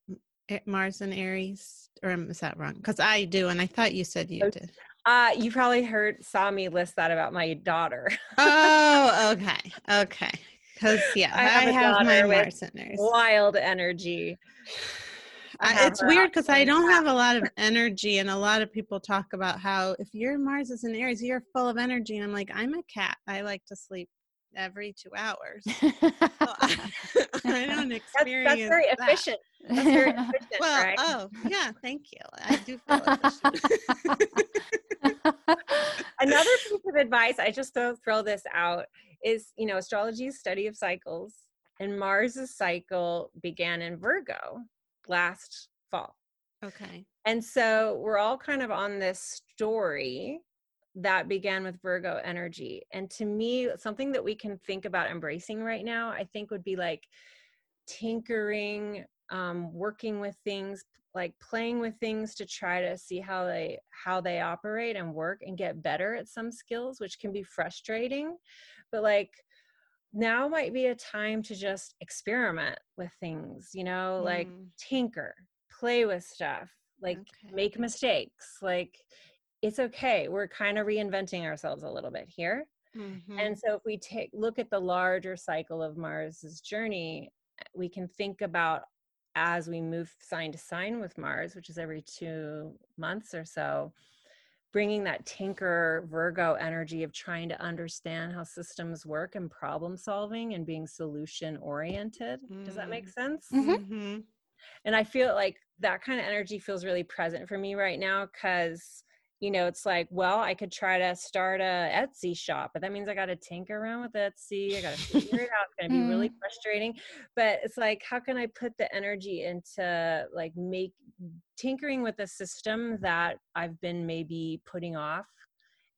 Mars and Aries, or is that wrong? Because I do, and I thought you said you Oh, did. Uh, you probably heard saw me list that about my daughter. Oh, okay, okay. Because yeah, I I have have, my daughter with Mars and Aries. Wild energy. I, it's weird because I don't have a lot of energy, and a lot of people talk about how if your Mars is in Aries, you're full of energy. And I'm like, I'm a cat. I like to sleep every two hours. So I, I don't experience that's very that. efficient. That's very efficient, Well, right? oh yeah, thank you. I do feel efficient. Another piece of advice, I just throw, throw this out, is you know, astrology is study of cycles, and Mars's cycle began in Virgo last fall. okay. And so we're all kind of on this story that began with Virgo energy. And to me, something that we can think about embracing right now, I think would be like tinkering, um, working with things, like playing with things to try to see how they how they operate and work and get better at some skills, which can be frustrating. But like now might be a time to just experiment with things, you know, like Mm, tinker, play with stuff, like okay. make mistakes. Like it's okay. We're kind of reinventing ourselves a little bit here. Mhm. And so if we take look at the larger cycle of Mars's journey, we can think about as we move sign to sign with Mars, which is every 2 months or so, bringing that tinker Virgo energy of trying to understand how systems work and problem solving and being solution oriented. Does that make Mm. sense? Mhm. Mhm. and i feel like that kind of energy feels really present for me right now because you know it's like well i could try to start a etsy shop but that means i got to tinker around with etsy i got to figure it out it's going to be really mm-hmm. frustrating but it's like how can i put the energy into like make tinkering with a system that i've been maybe putting off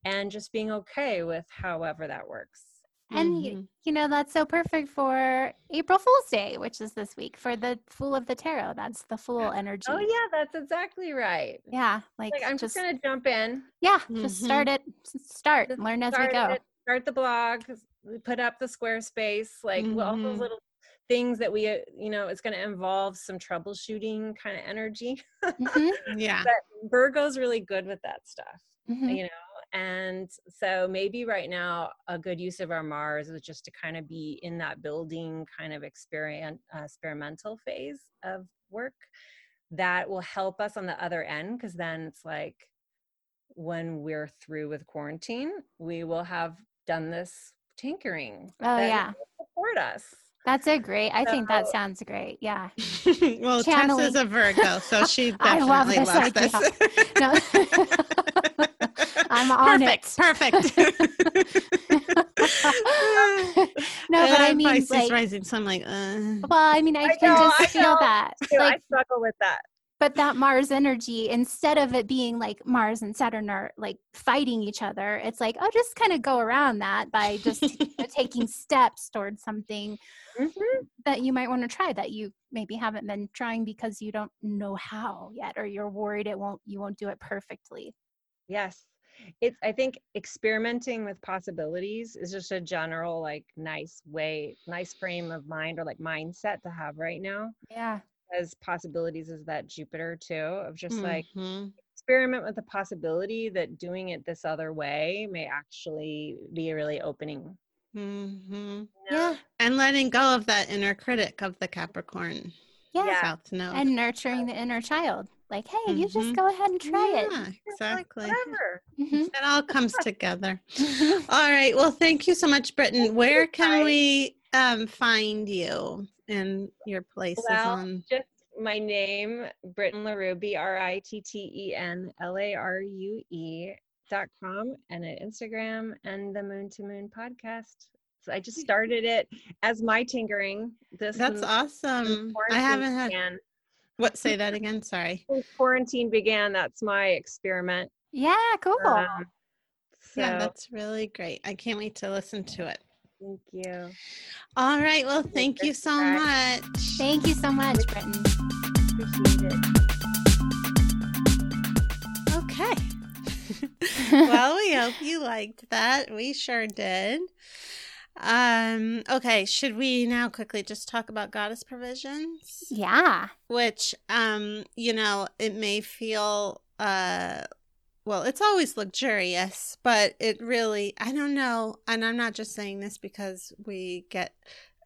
and just being okay with however that works And y- Mhm. you know, that's so perfect for April Fool's Day, which is this week for the Fool of the Tarot. That's the Fool energy. oh yeah that's exactly right Yeah. Like, like i'm just, just gonna jump in yeah, just Mhm. start it. Start, Just learn as we go. it, start the blog, we put up the Squarespace, like well, all those Mhm. little things that we, uh, you know, it's going to involve some troubleshooting kind of energy. Mhm, Yeah. But Virgo's really good with that stuff, mhm. you know. And so maybe right now a good use of our Mars is just to kind of be in that building kind of experience, uh, experimental phase of work that will help us on the other end because then it's like when we're through with quarantine, we will have done this tinkering. Oh, yeah. support us. That's a great. I think that sounds great. Yeah. well, Tess Channeling. is a Virgo, so she I love definitely this loves idea. this. No. I'm on perfect, it. Perfect. no, but I I'm mean, Pisces like, rising, so I'm like, uh, well, I mean, I, I can know, I just feel know. that. Too, Like, I struggle with that. but that Mars energy, instead of it being like Mars and Saturn are like fighting each other, it's like, oh, just kind of go around that by just you know, taking steps towards something Mhm. that you might want to try that you maybe haven't been trying because you don't know how yet, or you're worried it won't, you won't do it perfectly. Yes. It's I think experimenting with possibilities is just a general like nice way, nice frame of mind or like mindset to have right now. Yeah. As possibilities is that Jupiter too, of just like mhm. experiment with the possibility that doing it this other way may actually be a really opening. Mhm. you know? Yeah. and letting go of that inner critic of the Capricorn Yeah. Yeah. South Node. And nurturing the inner child. Like, hey, you just Mhm. go ahead and try yeah, it. It's like, exactly. whatever. Mhm. It all comes together. All right. Well, thank you so much, Britten. Where can we um, find you and your places Well, on? just my name, Britten LaRue, B R I T T E N L A R U E dot com and at Instagram and the Moon to Moon podcast. So I just started it as my tinkering. This That's when- when awesome. I haven't had. began- What? Say that again. Sorry. when quarantine began. That's my experiment. yeah, cool. Um, so Yeah, that's really great. I can't wait to listen to it. thank you. All right. Well, thank you so Bye. much. Thank you so much, Britten. Appreciate it. Okay. well, we hope you liked that. We sure did. Um, okay, should we now quickly just talk about goddess provisions? Yeah. Which um, you know, it may feel uh well, it's always luxurious, but it really I don't know, and I'm not just saying this because we get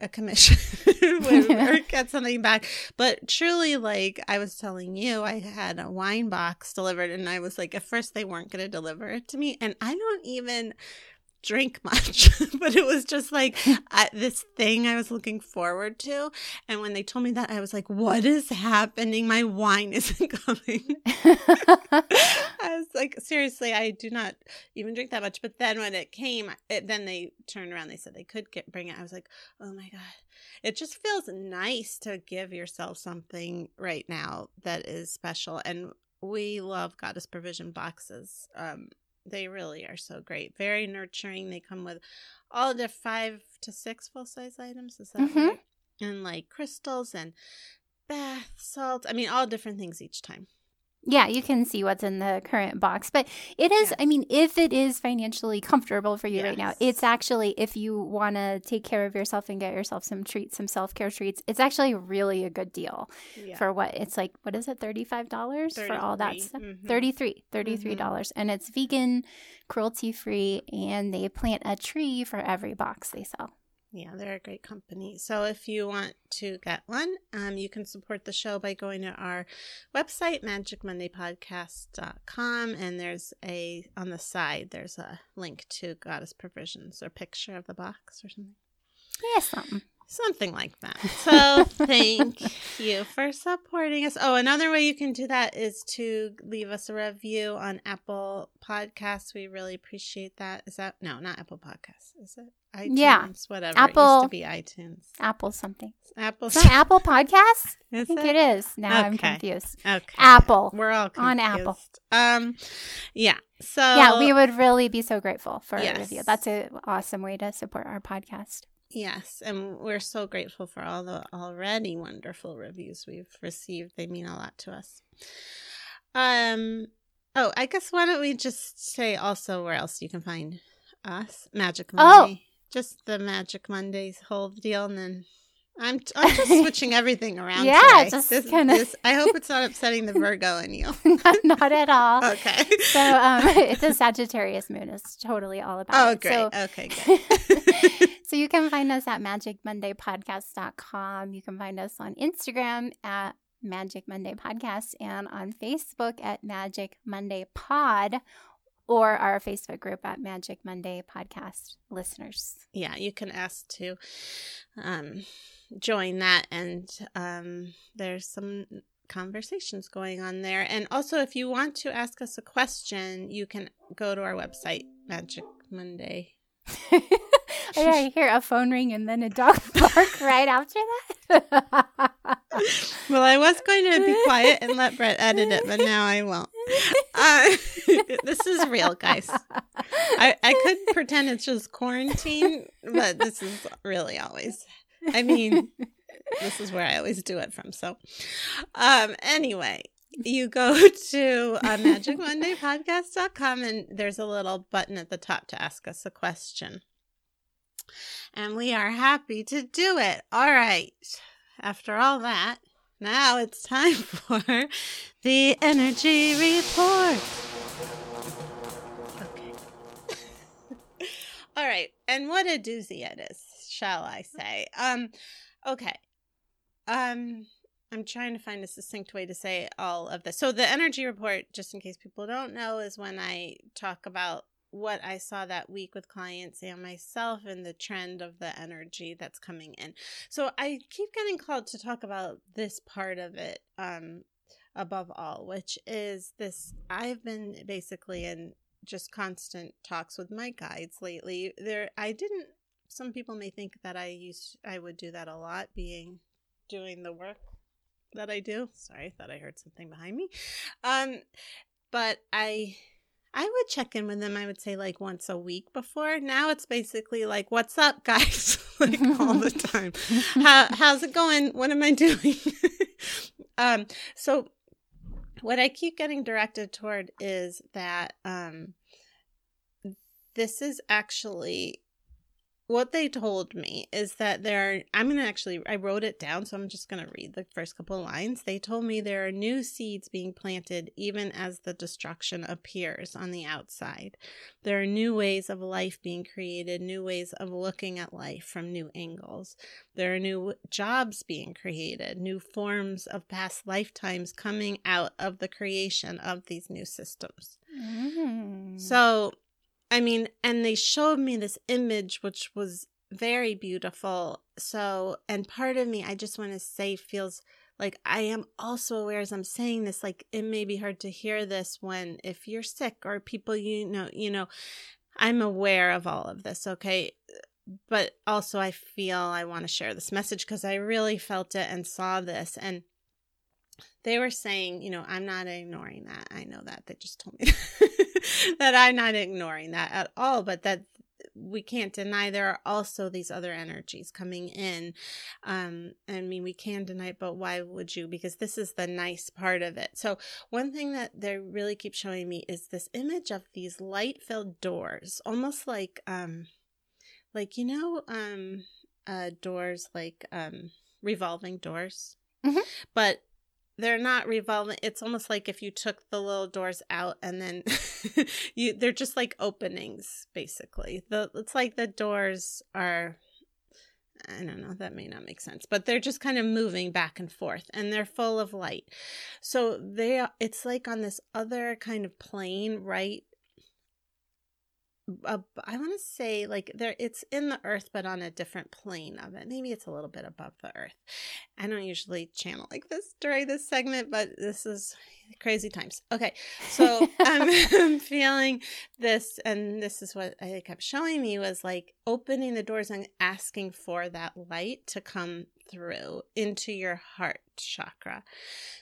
a commission or get something back. But truly, like I was telling you, I had a wine box delivered, and I was like, at first they weren't going to deliver it to me, and I don't even drink much, but it was just like I, this thing I was looking forward to. And when they told me that, I was like, what is happening? My wine isn't coming. I was like, seriously, I do not even drink that much. But then when it came, it, then they turned around, they said they could get bring it. I was like, oh my God. It just feels nice to give yourself something right now that is special. And we love Goddess Provision boxes. Um, they really are so great. Very nurturing. They come with all the five to six full size items. Is that Mhm. right? And like crystals and bath salts. I mean, all different things each time. Yeah, you can see what's in the current box. But it is, Yes. I mean, if it is financially comfortable for you right now, it's actually, if you want to take care of yourself and get yourself some treats, some self care treats, it's actually really a good deal Yeah. for what it's like, what is it, $35 for all that 33, stuff? mhm. 33 $33 And it's vegan, cruelty free, and they plant a tree for every box they sell. Yeah, they're a great company. So if you want to get one, um, you can support the show by going to our website, magicmondaypodcast.com. And there's a, on the side, there's a link to Goddess Provisions or picture of the box or something. Yeah, something. Something like that. So thank you for supporting us. Oh, another way you can do that is to leave us a review on Apple Podcasts. We really appreciate that. Is that no, not Apple Podcasts. Is it iTunes? Yeah. Whatever. It Apple- used to be iTunes. Apple something. Apple. Is that Apple Podcasts? I think it? it is. Now I'm confused. Okay. Apple. We're all On. Apple. Um, yeah. So yeah, we would really be so grateful for a review. That's an awesome way to support our podcast. Yes, and we're so grateful for all the already wonderful reviews we've received. They mean a lot to us. Um oh, I guess why don't we just say also where else you can find us? Magic Monday. Oh. Monday. Just the Magic Mondays whole deal and then I'm I'm just switching everything around. Yeah, today. just This- kinda- this- I hope it's not upsetting the Virgo in you. Not at all. Okay. So um, it's a Sagittarius moon. It's totally all about oh, it. great. So, okay, good. So you can find us at magicmondaypodcast.com. You can find us on Instagram at Magic Monday Podcast and on Facebook at Magic Monday Pod or our Facebook group at Magic Monday Podcast listeners. yeah, you can ask to um, join that, and um, there's some conversations going on there. And also, if you want to ask us a question, you can go to our website, Magic Monday. I hear a phone ring and then a dog bark right after that. Well, I was going to be quiet and let Brett edit it, but now I won't. Uh, this is real, guys. I, I could pretend it's just quarantine, but this is really always. I mean, this is where I always do it from. So, um, anyway, you go to uh, magicmondaypodcast.com and there's a little button at the top to ask us a question. And we are happy to do it. All right. After all that, now it's time for the energy report. Okay. all right. And what a doozy it is, shall I say. Um okay. Um I'm trying to find a succinct way to say all of this. So the energy report, just in case people don't know, is when I talk about what I saw that week with clients and myself and the trend of the energy that's coming in. So I keep getting called to talk about this part of it um above all, which is this I've been basically in just constant talks with my guides lately. There I didn't some people may think that I used I would do that a lot being doing the work that I do. Sorry, I thought I heard something behind me. Um but I I would check in with them, I would say like once a week before. Now it's basically like, what's up, guys? like all the time. How, how's it going? What am I doing? um, so what I keep getting directed toward is that um, this is actually what they told me is that there are, I'm going to actually, I wrote it down, so I'm just going to read the first couple of lines. They told me there are new seeds being planted even as the destruction appears on the outside. There are new ways of life being created, new ways of looking at life from new angles. There are new jobs being created, new forms of past lifetimes coming out of the creation of these new systems. Mm. So, I mean, and they showed me this image, which was very beautiful. So, and part of me, I just want to say, feels like I am also aware as I'm saying this, like it may be hard to hear this when if you're sick or people you know, you know, I'm aware of all of this, okay? But also, I feel I want to share this message because I really felt it and saw this. And they were saying, you know, I'm not ignoring that. I know that. They just told me that I'm not ignoring that at all, but that we can't deny there are also these other energies coming in. Um, I mean, we can deny it, but why would you? Because this is the nice part of it. So, one thing that they really keep showing me is this image of these light filled doors, almost like, um, like, you know, um, uh, doors like, um, revolving doors. Mhm. But they're not revolving it's almost like if you took the little doors out and then you they're just like openings basically. The it's like the doors are i don't know that may not make sense but they're just kind of moving back and forth and they're full of light. So they it's like on this other kind of plane right uh, I want to say like there it's in the earth but on a different plane of it. Maybe it's a little bit above the earth. I don't usually channel like this during this segment, but this is crazy times. Okay. So I'm feeling this and this is what I kept showing me was like opening the doors and asking for that light to come through into your heart chakra.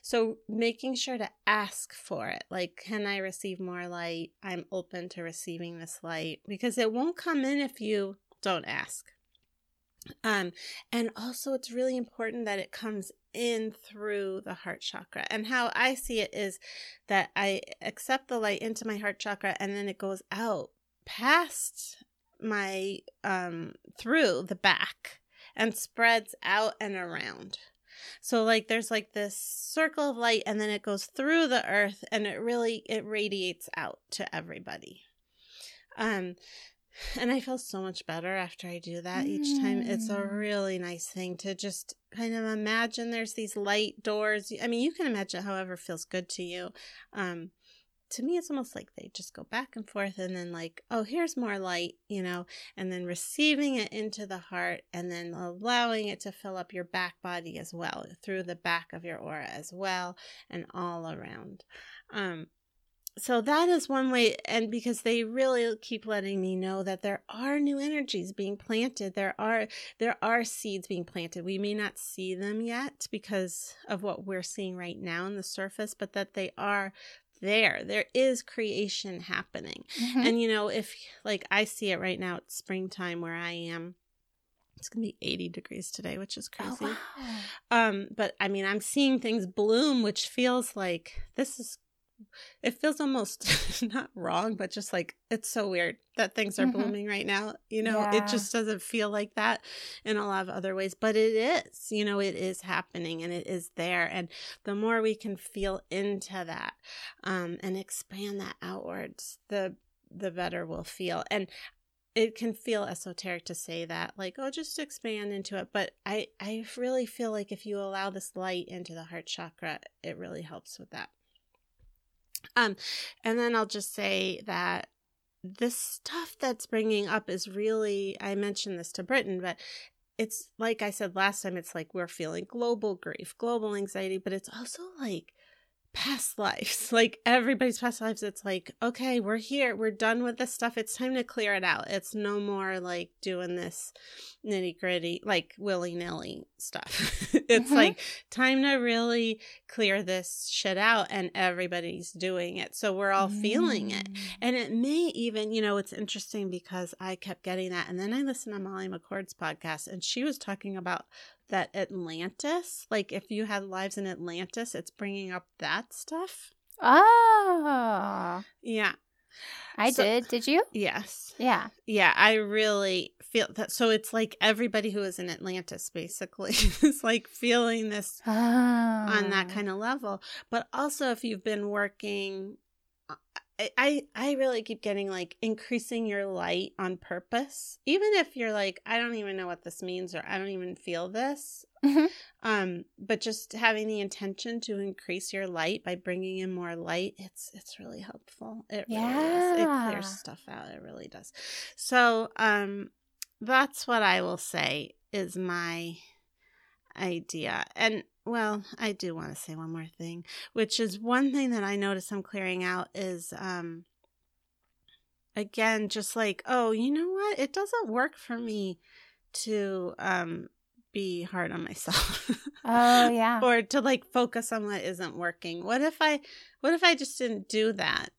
So making sure to ask for it. Like, can I receive more light? I'm open to receiving this light because it won't come in if you don't ask. Um, and also it's really important that it comes in through the heart chakra. And how I see it is that I accept the light into my heart chakra and then it goes out past my um through the back and spreads out and around. So like there's like this circle of light and then it goes through the earth and it really it radiates out to everybody. Um and I feel so much better after I do that each time. It's a Mm. really nice thing to just kind of imagine there's these light doors. I mean, you can imagine however feels good to you. Um, to me, it's almost like they just go back and forth and then, like, oh, here's more light, you know, and then receiving it into the heart and then allowing it to fill up your back body as well, through the back of your aura as well, and all around. Um, so that is one way and because they really keep letting me know that there are new energies being planted there are there are seeds being planted we may not see them yet because of what we're seeing right now on the surface but that they are there there is creation happening Mhm. and you know if like i see it right now it's springtime where i am it's gonna be 80 degrees today which is Oh, crazy wow. um but i mean i'm seeing things bloom which feels like this is it feels almost not wrong but just like it's so weird that things are Mhm. blooming right now you know Yeah. it just doesn't feel like that in a lot of other ways but it is you know it is happening and it is there and the more we can feel into that um and expand that outwards the the better we'll feel and it can feel esoteric to say that like oh just expand into it but i i really feel like if you allow this light into the heart chakra it really helps with that um and then i'll just say that this stuff that's bringing up is really i mentioned this to Britten but it's like i said last time it's like we're feeling global grief global anxiety but it's also like past lives like everybody's past lives it's like okay we're here we're done with this stuff it's time to clear it out it's no more like doing this nitty gritty like willy-nilly stuff it's Mhm. like time to really clear this shit out and everybody's doing it so we're all feeling it Mm. and it may even, you know, it's interesting because I kept getting that. And then I listened to Molly McCord's podcast and she was talking about that Atlantis. Like if you had lives in Atlantis, it's bringing up that stuff. Oh, Yeah. I So- did. Did you? Yes. Yeah. Yeah, I really feel that. So it's like everybody who is in Atlantis basically is like feeling this Oh. on that ah. kind of level. But also, if you've been working, I, I really keep getting like increasing your light on purpose, even if you're like I don't even know what this means or I don't even feel this. Mhm. Um, but just having the intention to increase your light by bringing in more light, it's it's really helpful. It really is. It clears stuff out. It really does. So, um, that's what I will say is my idea. And well, I do want to say one more thing, which is one thing that I notice I'm clearing out is um again just like, oh, you know what? It doesn't work for me to um be hard on myself. Oh yeah. or to like focus on what isn't working. What if I what if I just didn't do that?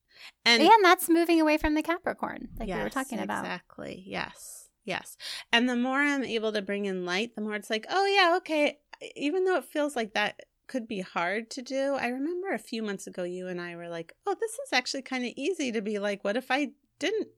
And and that's moving away from the Capricorn, like we were talking about. Exactly. Yes. Yes. And the more I'm able to bring in light, the more it's like, oh, yeah, okay. Even though it feels like that could be hard to do, I remember a few months ago, you and I were like, oh, this is actually kind of easy to be like, what if I didn't,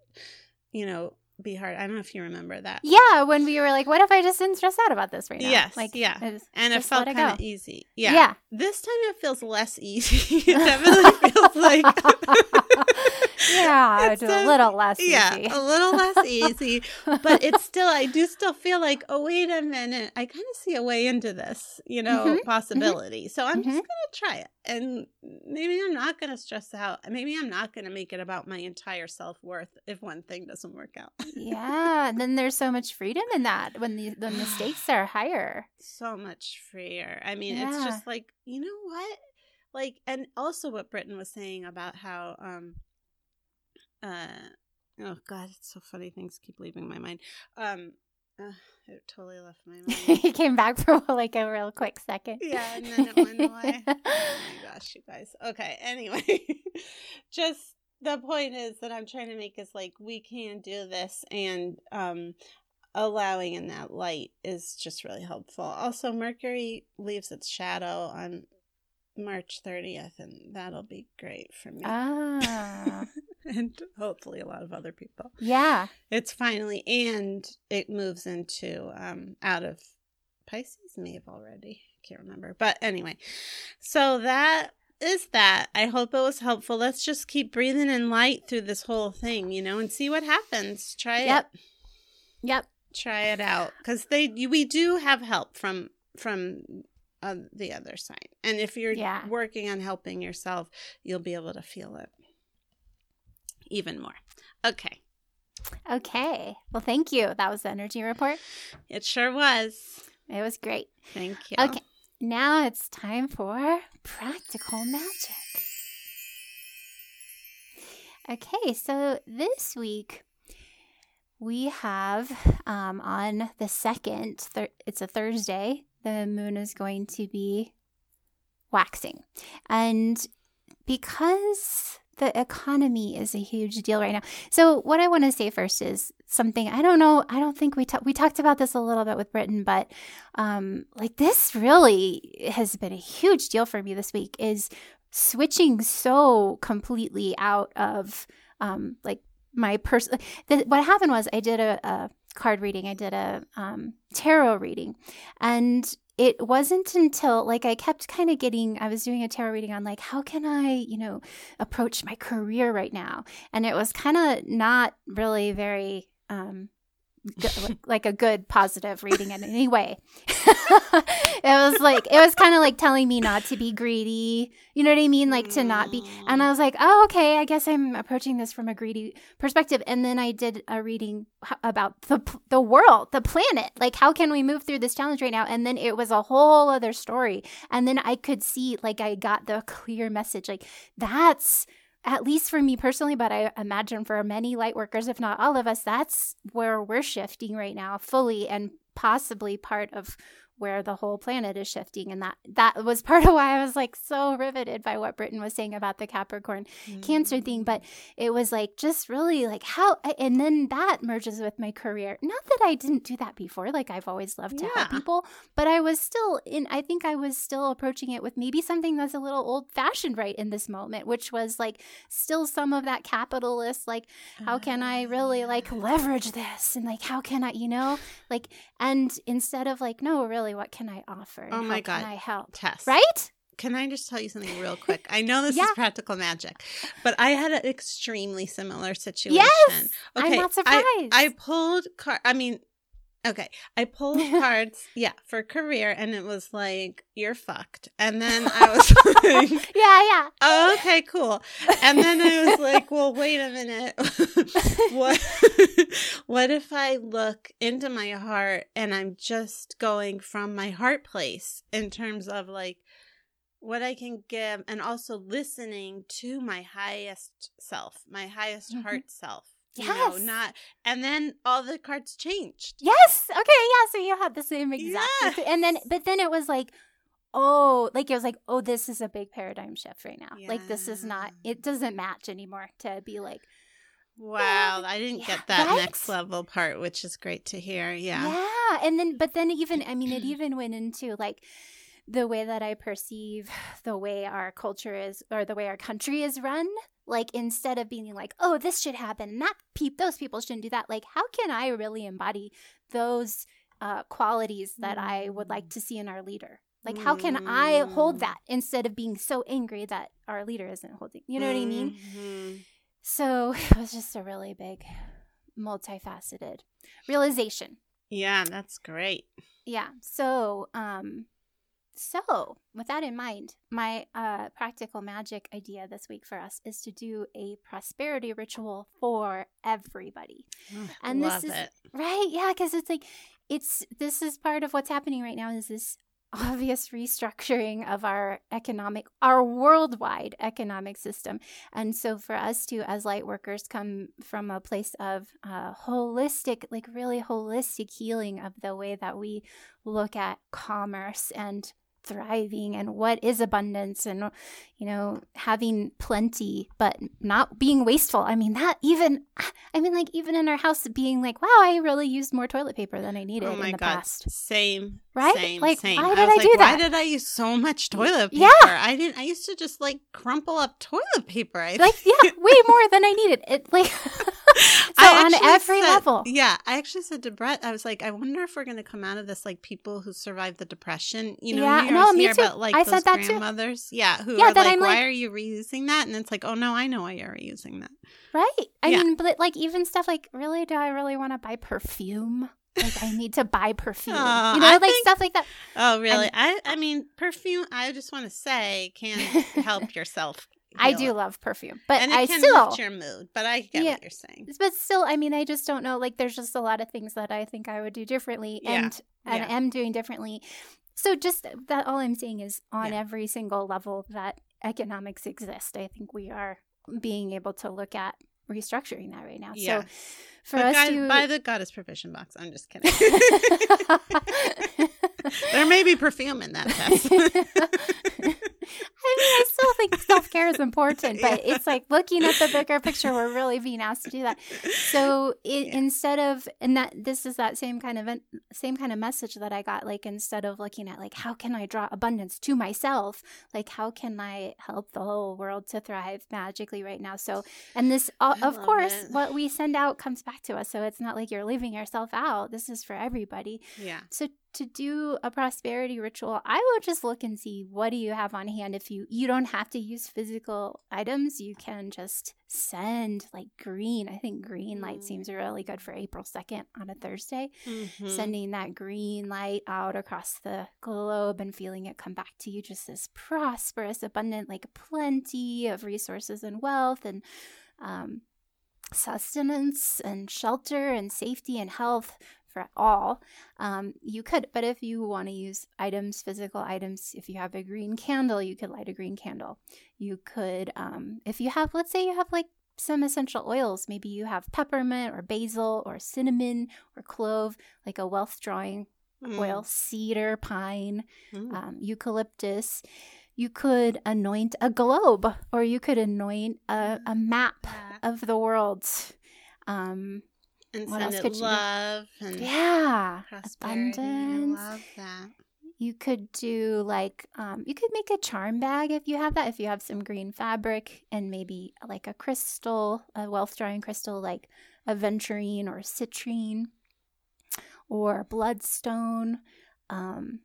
you know, be hard? I don't know if you remember that. Yeah, when we were like, what if I just didn't stress out about this right now? Yes, Like, yeah. it's- And it felt kind of easy. Yeah. Yeah. This time it feels less easy. it definitely feels like. yeah, It's a a- little less yeah, easy. a little less easy. but it's still i do still feel like oh wait a minute i kind of see a way into this you know Mhm, possibility so i'm mhm. just gonna try it and maybe i'm not gonna stress out maybe i'm not gonna make it about my entire self-worth if one thing doesn't work out yeah, and then there's so much freedom in that when the when the stakes are higher. so much freer i mean it's just like you know what like and also what Britten was saying about how um uh oh god it's so funny things keep leaving my mind um uh, it totally left my mind he came back for like a real quick second. Yeah, and then it went away. oh my gosh, you guys. Okay, anyway, just the point is that I'm trying to make is like we can do this and um allowing in that light is just really helpful. Also, Mercury leaves its shadow on March 30th and that'll be great for me. Ah, and hopefully a lot of other people. yeah. It's finally and it moves into um out of Pisces may have already. I can't remember. But anyway. So that is that. I hope it was helpful. Let's just keep breathing in light through this whole thing, you know, and see what happens. Try Yep. it. Yep. Yep. Try it out cuz they we do have help from from uh, the other side. And if you're Yeah. working on helping yourself, you'll be able to feel it even more. Okay. Okay. Well, thank you. That was the energy report. It sure was. It was great. Thank you. Okay. Now it's time for practical magic. Okay, so this week we have um, on the second, thir- it's a Thursday, the moon is going to be waxing. And because the economy is a huge deal right now. So what I want to say first is something I don't know. I don't think we ta- we talked about this a little bit with Britten, but um, like this really has been a huge deal for me this week. Is switching so completely out of um, like my person. What happened was I did a, a card reading. I did a um, tarot reading, and it wasn't until like I kept kind of getting. I was doing a tarot reading on like how can I, you know, approach my career right now, and it was kind of not really very. Um, like a good positive reading in any way. it was like it was kind of like telling me not to be greedy. You know what I mean? Like to not be. And I was like, "Oh, okay. I guess I'm approaching this from a greedy perspective." And then I did a reading about the the world, the planet. Like how can we move through this challenge right now? And then it was a whole other story. And then I could see like I got the clear message like that's at least for me personally, but I imagine for many light workers, if not all of us, that's where we're shifting right now fully and possibly part of where the whole planet is shifting and that that was part of why I was like so riveted by what Britten was saying about the Capricorn Mm-hmm. cancer thing but it was like just really like how and then that merges with my career not that I didn't do that before like I've always loved to Yeah. help people but I was still in I think I was still approaching it with maybe something that's a little old fashioned right in this moment which was like still some of that capitalist like how can I really like leverage this and like how can I you know like and instead of like no really what can I offer Oh my God. can I help Tess. right Can I just tell you something real quick? I know this Yeah. is practical magic, but I had an extremely similar situation. yes I'm Okay, not I- surprised I pulled car. I mean, okay, I pulled cards. Yeah, for career, and it was like you're fucked. And then I was like, yeah yeah oh, okay, cool. And then I was like, well, wait a minute. what? what if I look into my heart and I'm just going from my heart place in terms of like what I can give, and also listening to my highest self, my highest Mhm. heart self. You know, Yes. not and then all the cards changed. Yes. Okay. Yeah. So you had the same exact, Yes. and then but then it was like, oh, like it was like, oh, this is a big paradigm shift right now. Like this is not. It doesn't match anymore to be like, Wow, I didn't yeah, get that right? next level part, which is great to hear. Yeah. yeah. And then, but then even, I mean, it even went into like the way that I perceive the way our culture is or the way our country is run. Like instead of being like, oh, this should happen, and that peop those people shouldn't do that. Like, how can I really embody those uh, qualities that I would like to see in our leader? Like, how can I hold Mm. that instead of being so angry that our leader isn't holding? You know what I mean? Mhm. So it was just a really big, multifaceted realization. Yeah, that's great. Yeah. So, um, so with that in mind, my uh, practical magic idea this week for us is to do a prosperity ritual for everybody. And this is- it. Right? Yeah, because it's like it's this is part of what's happening right now is this obvious restructuring of our economic our worldwide economic system and so for us to as light workers come from a place of uh, holistic like really holistic healing of the way that we look at commerce and thriving and what is abundance and you know having plenty but not being wasteful i mean that even i mean like even in our house being like wow i really used more toilet paper than i needed Oh my in the god. past Same. Right? Same. Like, same. why I did was I like, do why did I use so much toilet paper? Yeah. I didn't I used to just like crumple up toilet paper. I like yeah way more than i needed it like I on every said- level Yeah, I actually said to Brett, I was like, I wonder if we're going to come out of this like people who survived the depression. You know, Yeah, you no, me too. about like I those said that too. grandmothers, yeah, who Yeah, are that like, I'm why like- are you reusing that? And it's like, oh no, I know why you're reusing that. right i Yeah. mean but like even stuff like really do i really want to buy perfume like i need to buy perfume Aw, you know I like think- stuff like that Oh, really? I, I mean, perfume. I just want to say can help yourself. I do it. love perfume but and it i can still lift your mood. But I get Yeah. what you're saying. but still i mean i just don't know like there's just a lot of things that i think i would do differently Yeah. and and Yeah. am doing differently so just that all i'm saying is on every single level that economics exist i think we are being able to look at restructuring that right now Yeah. so for But us guys, to buy the goddess provision box. I'm just kidding. there may be perfume in that Tess. I mean, I still think self care is important, but it's like looking at the bigger picture, we're really being asked to do that. So it, Yeah. instead of, and that this is that same kind of same kind of message that I got. Like instead of looking at like how can I draw abundance to myself, like how can I help the whole world to thrive magically right now? So and this, uh, of course, it. what we send out comes back to us. So it's not like you're leaving yourself out. This is for everybody. yeah. So to do a prosperity ritual, I will just look and see what do you have on hand. If you you don't have to use physical items, you can just send like green. I think green light Mm. seems really good for April second on a Thursday. Mhm. Sending that green light out across the globe and feeling it come back to you just as prosperous, abundant, like plenty of resources and wealth and um, sustenance and shelter and safety and health for all. Um, you could, but if you want to use items, physical items, if you have a green candle, you could light a green candle. You could, um, if you have, let's say you have like some essential oils, maybe you have peppermint or basil or cinnamon or clove, like a wealth drawing Mm. oil, cedar, pine, Mm. um, eucalyptus. You could anoint a globe, or you could anoint a, a map of the world. Um, and what else could you do? love and yeah, abundance. I love that. You could do like um, you could make a charm bag if you have that. If you have some green fabric and maybe like a crystal, a wealth drawing crystal like aventurine or citrine or bloodstone. Um,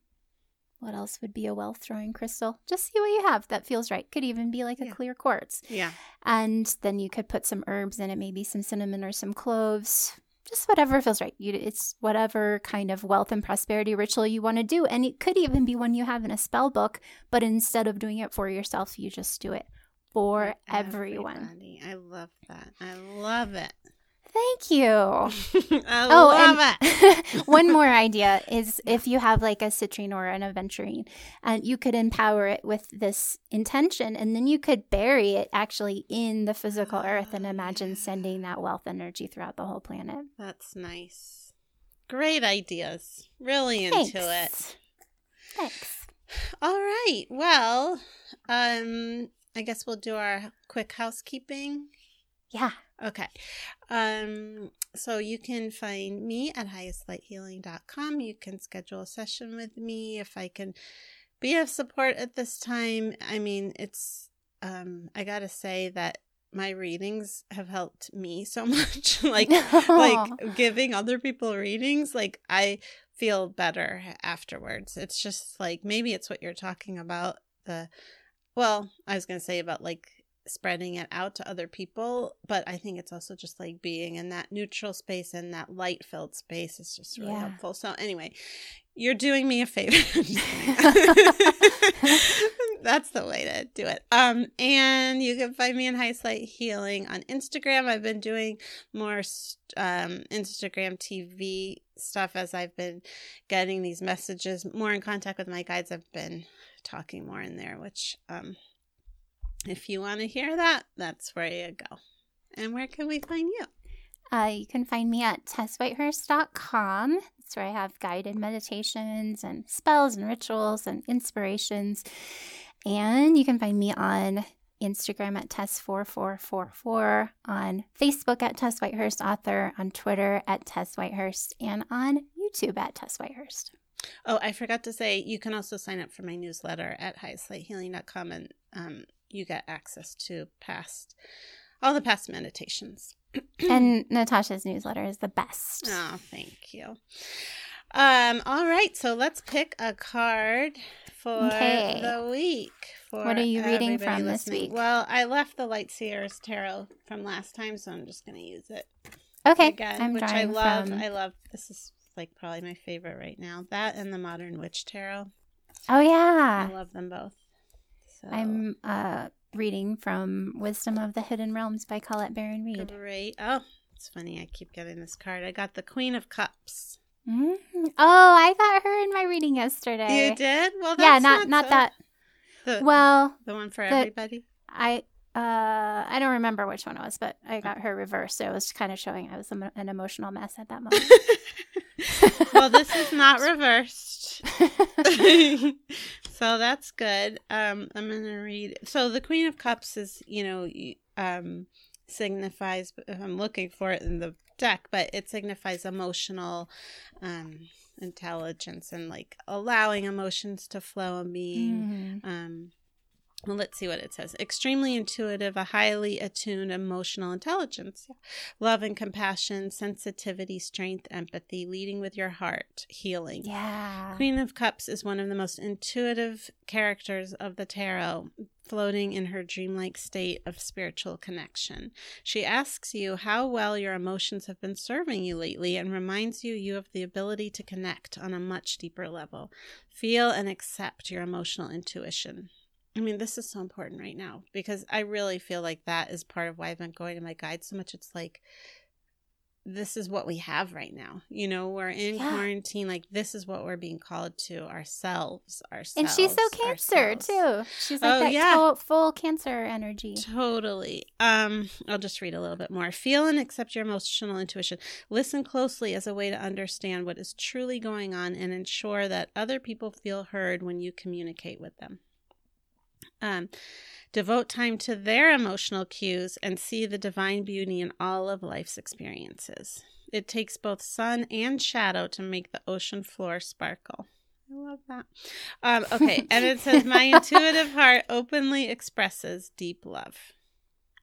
what else would be a wealth throwing crystal? Just see what you have that feels right. Could even be like a Yeah. clear quartz. Yeah. And then you could put some herbs in it, maybe some cinnamon or some cloves. Just whatever feels right. You, it's whatever kind of wealth and prosperity ritual you want to do. And it could even be one you have in a spell book, but instead of doing it for yourself, you just do it for everyone. Everybody. I love that. I love it. Thank you. I Oh, love and it. one more idea is if you have like a citrine or an aventurine, and you could empower it with this intention, and then you could bury it actually in the physical earth and imagine sending that wealth energy throughout the whole planet. That's nice. Great ideas. Really into it. Thanks. Thanks. All right. Well, um, I guess we'll do our quick housekeeping. Yeah. Okay. Um, so you can find me at highestlighthealing.com. You can schedule a session with me if I can be of support at this time. I mean, it's um I got to say that my readings have helped me so much like like giving other people readings like I feel better afterwards. It's just like maybe it's what you're talking about the well, I was going to say about like spreading it out to other people, but I think it's also just like being in that neutral space and that light filled space is just really Yeah. helpful. So anyway, you're doing me a favor. That's the way to do it. Um, and you can find me in High Light Healing on Instagram. I've been doing more um, Instagram TV stuff as I've been getting these messages, more in contact with my guides. I've been talking more in there, which um, if you want to hear that, that's where you go. And where can we find you? Uh, you can find me at tesswhitehurst.com. That's where I have guided meditations and spells and rituals and inspirations. And you can find me on Instagram at Tess4444, on Facebook at Tess Whitehurst Author, on Twitter at Tess Whitehurst, and on YouTube at Tess Whitehurst. Oh, I forgot to say, you can also sign up for my newsletter at highestlighthealing.com and um, you get access to past, all the past meditations. and Natasha's newsletter is the best. Oh, thank you. Um, all right, so let's pick a card for Okay. the week. For What are you reading from this week? Well, I left the Light Seers Tarot from last time, so I'm just going to use it Okay, again, I'm which I love. from. I love. This is like probably my favorite right now. That and the Modern Witch Tarot. oh yeah, I love them both. So I'm uh reading from Wisdom of the Hidden Realms by Colette Baron-Reid. great. Oh, it's funny. I keep getting this card. I got the Queen of Cups. Mm. Oh, I got her in my reading yesterday. You did? Well, that's yeah, not not so- that. The, Well, the one for the- everybody. I uh I don't remember which one it was, but I got her reversed. So it was kind of showing I was an emotional mess at that moment. well, this is not reversed. so that's good. Um, I'm going to read. So the Queen of Cups is, you know, um, signifies, I'm looking for it in the deck, but it signifies emotional um, intelligence and like allowing emotions to flow and being Mm. um, well, let's see what it says. Extremely intuitive, a highly attuned emotional intelligence, love and compassion, sensitivity, strength, empathy, leading with your heart, healing. Yeah. Queen of Cups is one of the most intuitive characters of the tarot, floating in her dreamlike state of spiritual connection. She asks you how well your emotions have been serving you lately and reminds you you have the ability to connect on a much deeper level. Feel and accept your emotional intuition. I mean, this is so important right now because I really feel like that is part of why I've been going to my guide so much. It's like this is what we have right now. You know, we're in Yeah. quarantine. Like this is what we're being called to ourselves. Ourselves. And she's so cancer ourselves. too. She's like Oh, that yeah. to- full cancer energy. Totally. Um, I'll just read a little bit more. Feel and accept your emotional intuition. Listen closely as a way to understand what is truly going on and ensure that other people feel heard when you communicate with them. Um, devote time to their emotional cues and see the divine beauty in all of life's experiences. It takes both sun and shadow to make the ocean floor sparkle. I love that. Um, okay, and it says, My intuitive heart openly expresses deep love.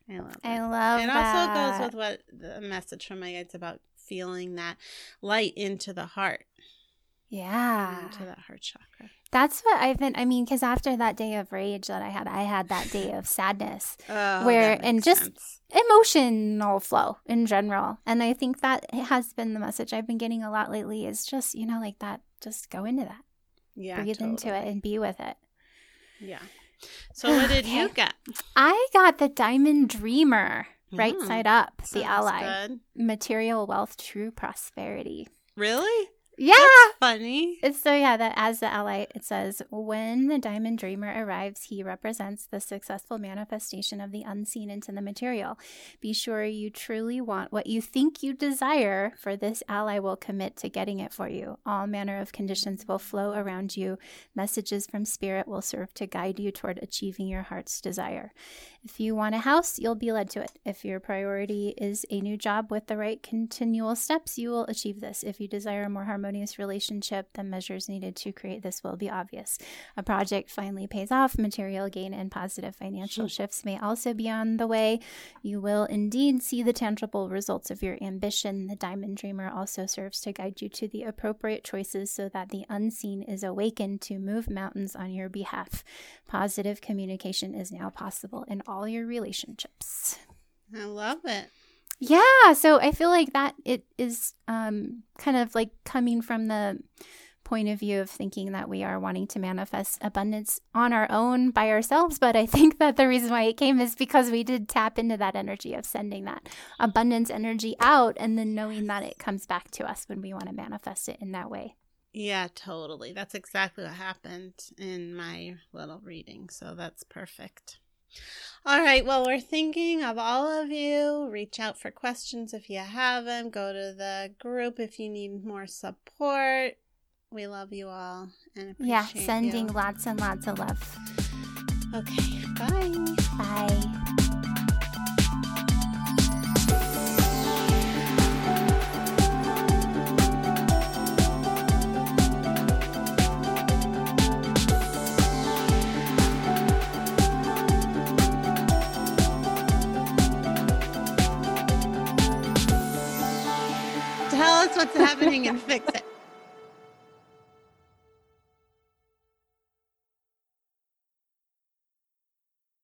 I love it. I love it that. also goes with what the message from my guides about feeling that light into the heart, yeah. into that heart chakra. That's what I've been. I mean, because after that day of rage that I had, I had that day of sadness, Oh, Where- and just- sense. emotional flow in general. And I think that has been the message I've been getting a lot lately is just, you know, like that, just go into that, yeah, breathe into it and be with it. Yeah. So what did you get? I got the Diamond Dreamer, right Mm, side up, the ally, good. material wealth, true prosperity. Really? Yeah. Funny. It's so yeah, that as the ally, it says when the diamond dreamer arrives, he represents the successful manifestation of the unseen into the material. Be sure you truly want what you think you desire, for this ally will commit to getting it for you. All manner of conditions will flow around you. Messages from spirit will serve to guide you toward achieving your heart's desire. If you want a house, you'll be led to it. If your priority is a new job with the right continual steps, you will achieve this. If you desire a more harmonious relationship, the measures needed to create this will be obvious. A project finally pays off, material gain and positive financial shifts may also be on the way. You will indeed see the tangible results of your ambition. The Diamond Dreamer also serves to guide you to the appropriate choices so that the unseen is awakened to move mountains on your behalf. Positive communication is now possible in all your relationships. I love it. Yeah, so I feel like that it is um kind of like coming from the point of view of thinking that we are wanting to manifest abundance on our own by ourselves, but I think that the reason why it came is because we did tap into that energy of sending that abundance energy out and then knowing that it comes back to us when we want to manifest it in that way. Yeah, totally. That's exactly what happened in my little reading. So that's perfect. All right. Well, we're thinking of all of you. Reach out for questions if you have them. Go to the group if you need more support. We love you all and appreciate Yeah, sending you. lots and lots of love. Okay. Bye. Bye. What's happening and fix it.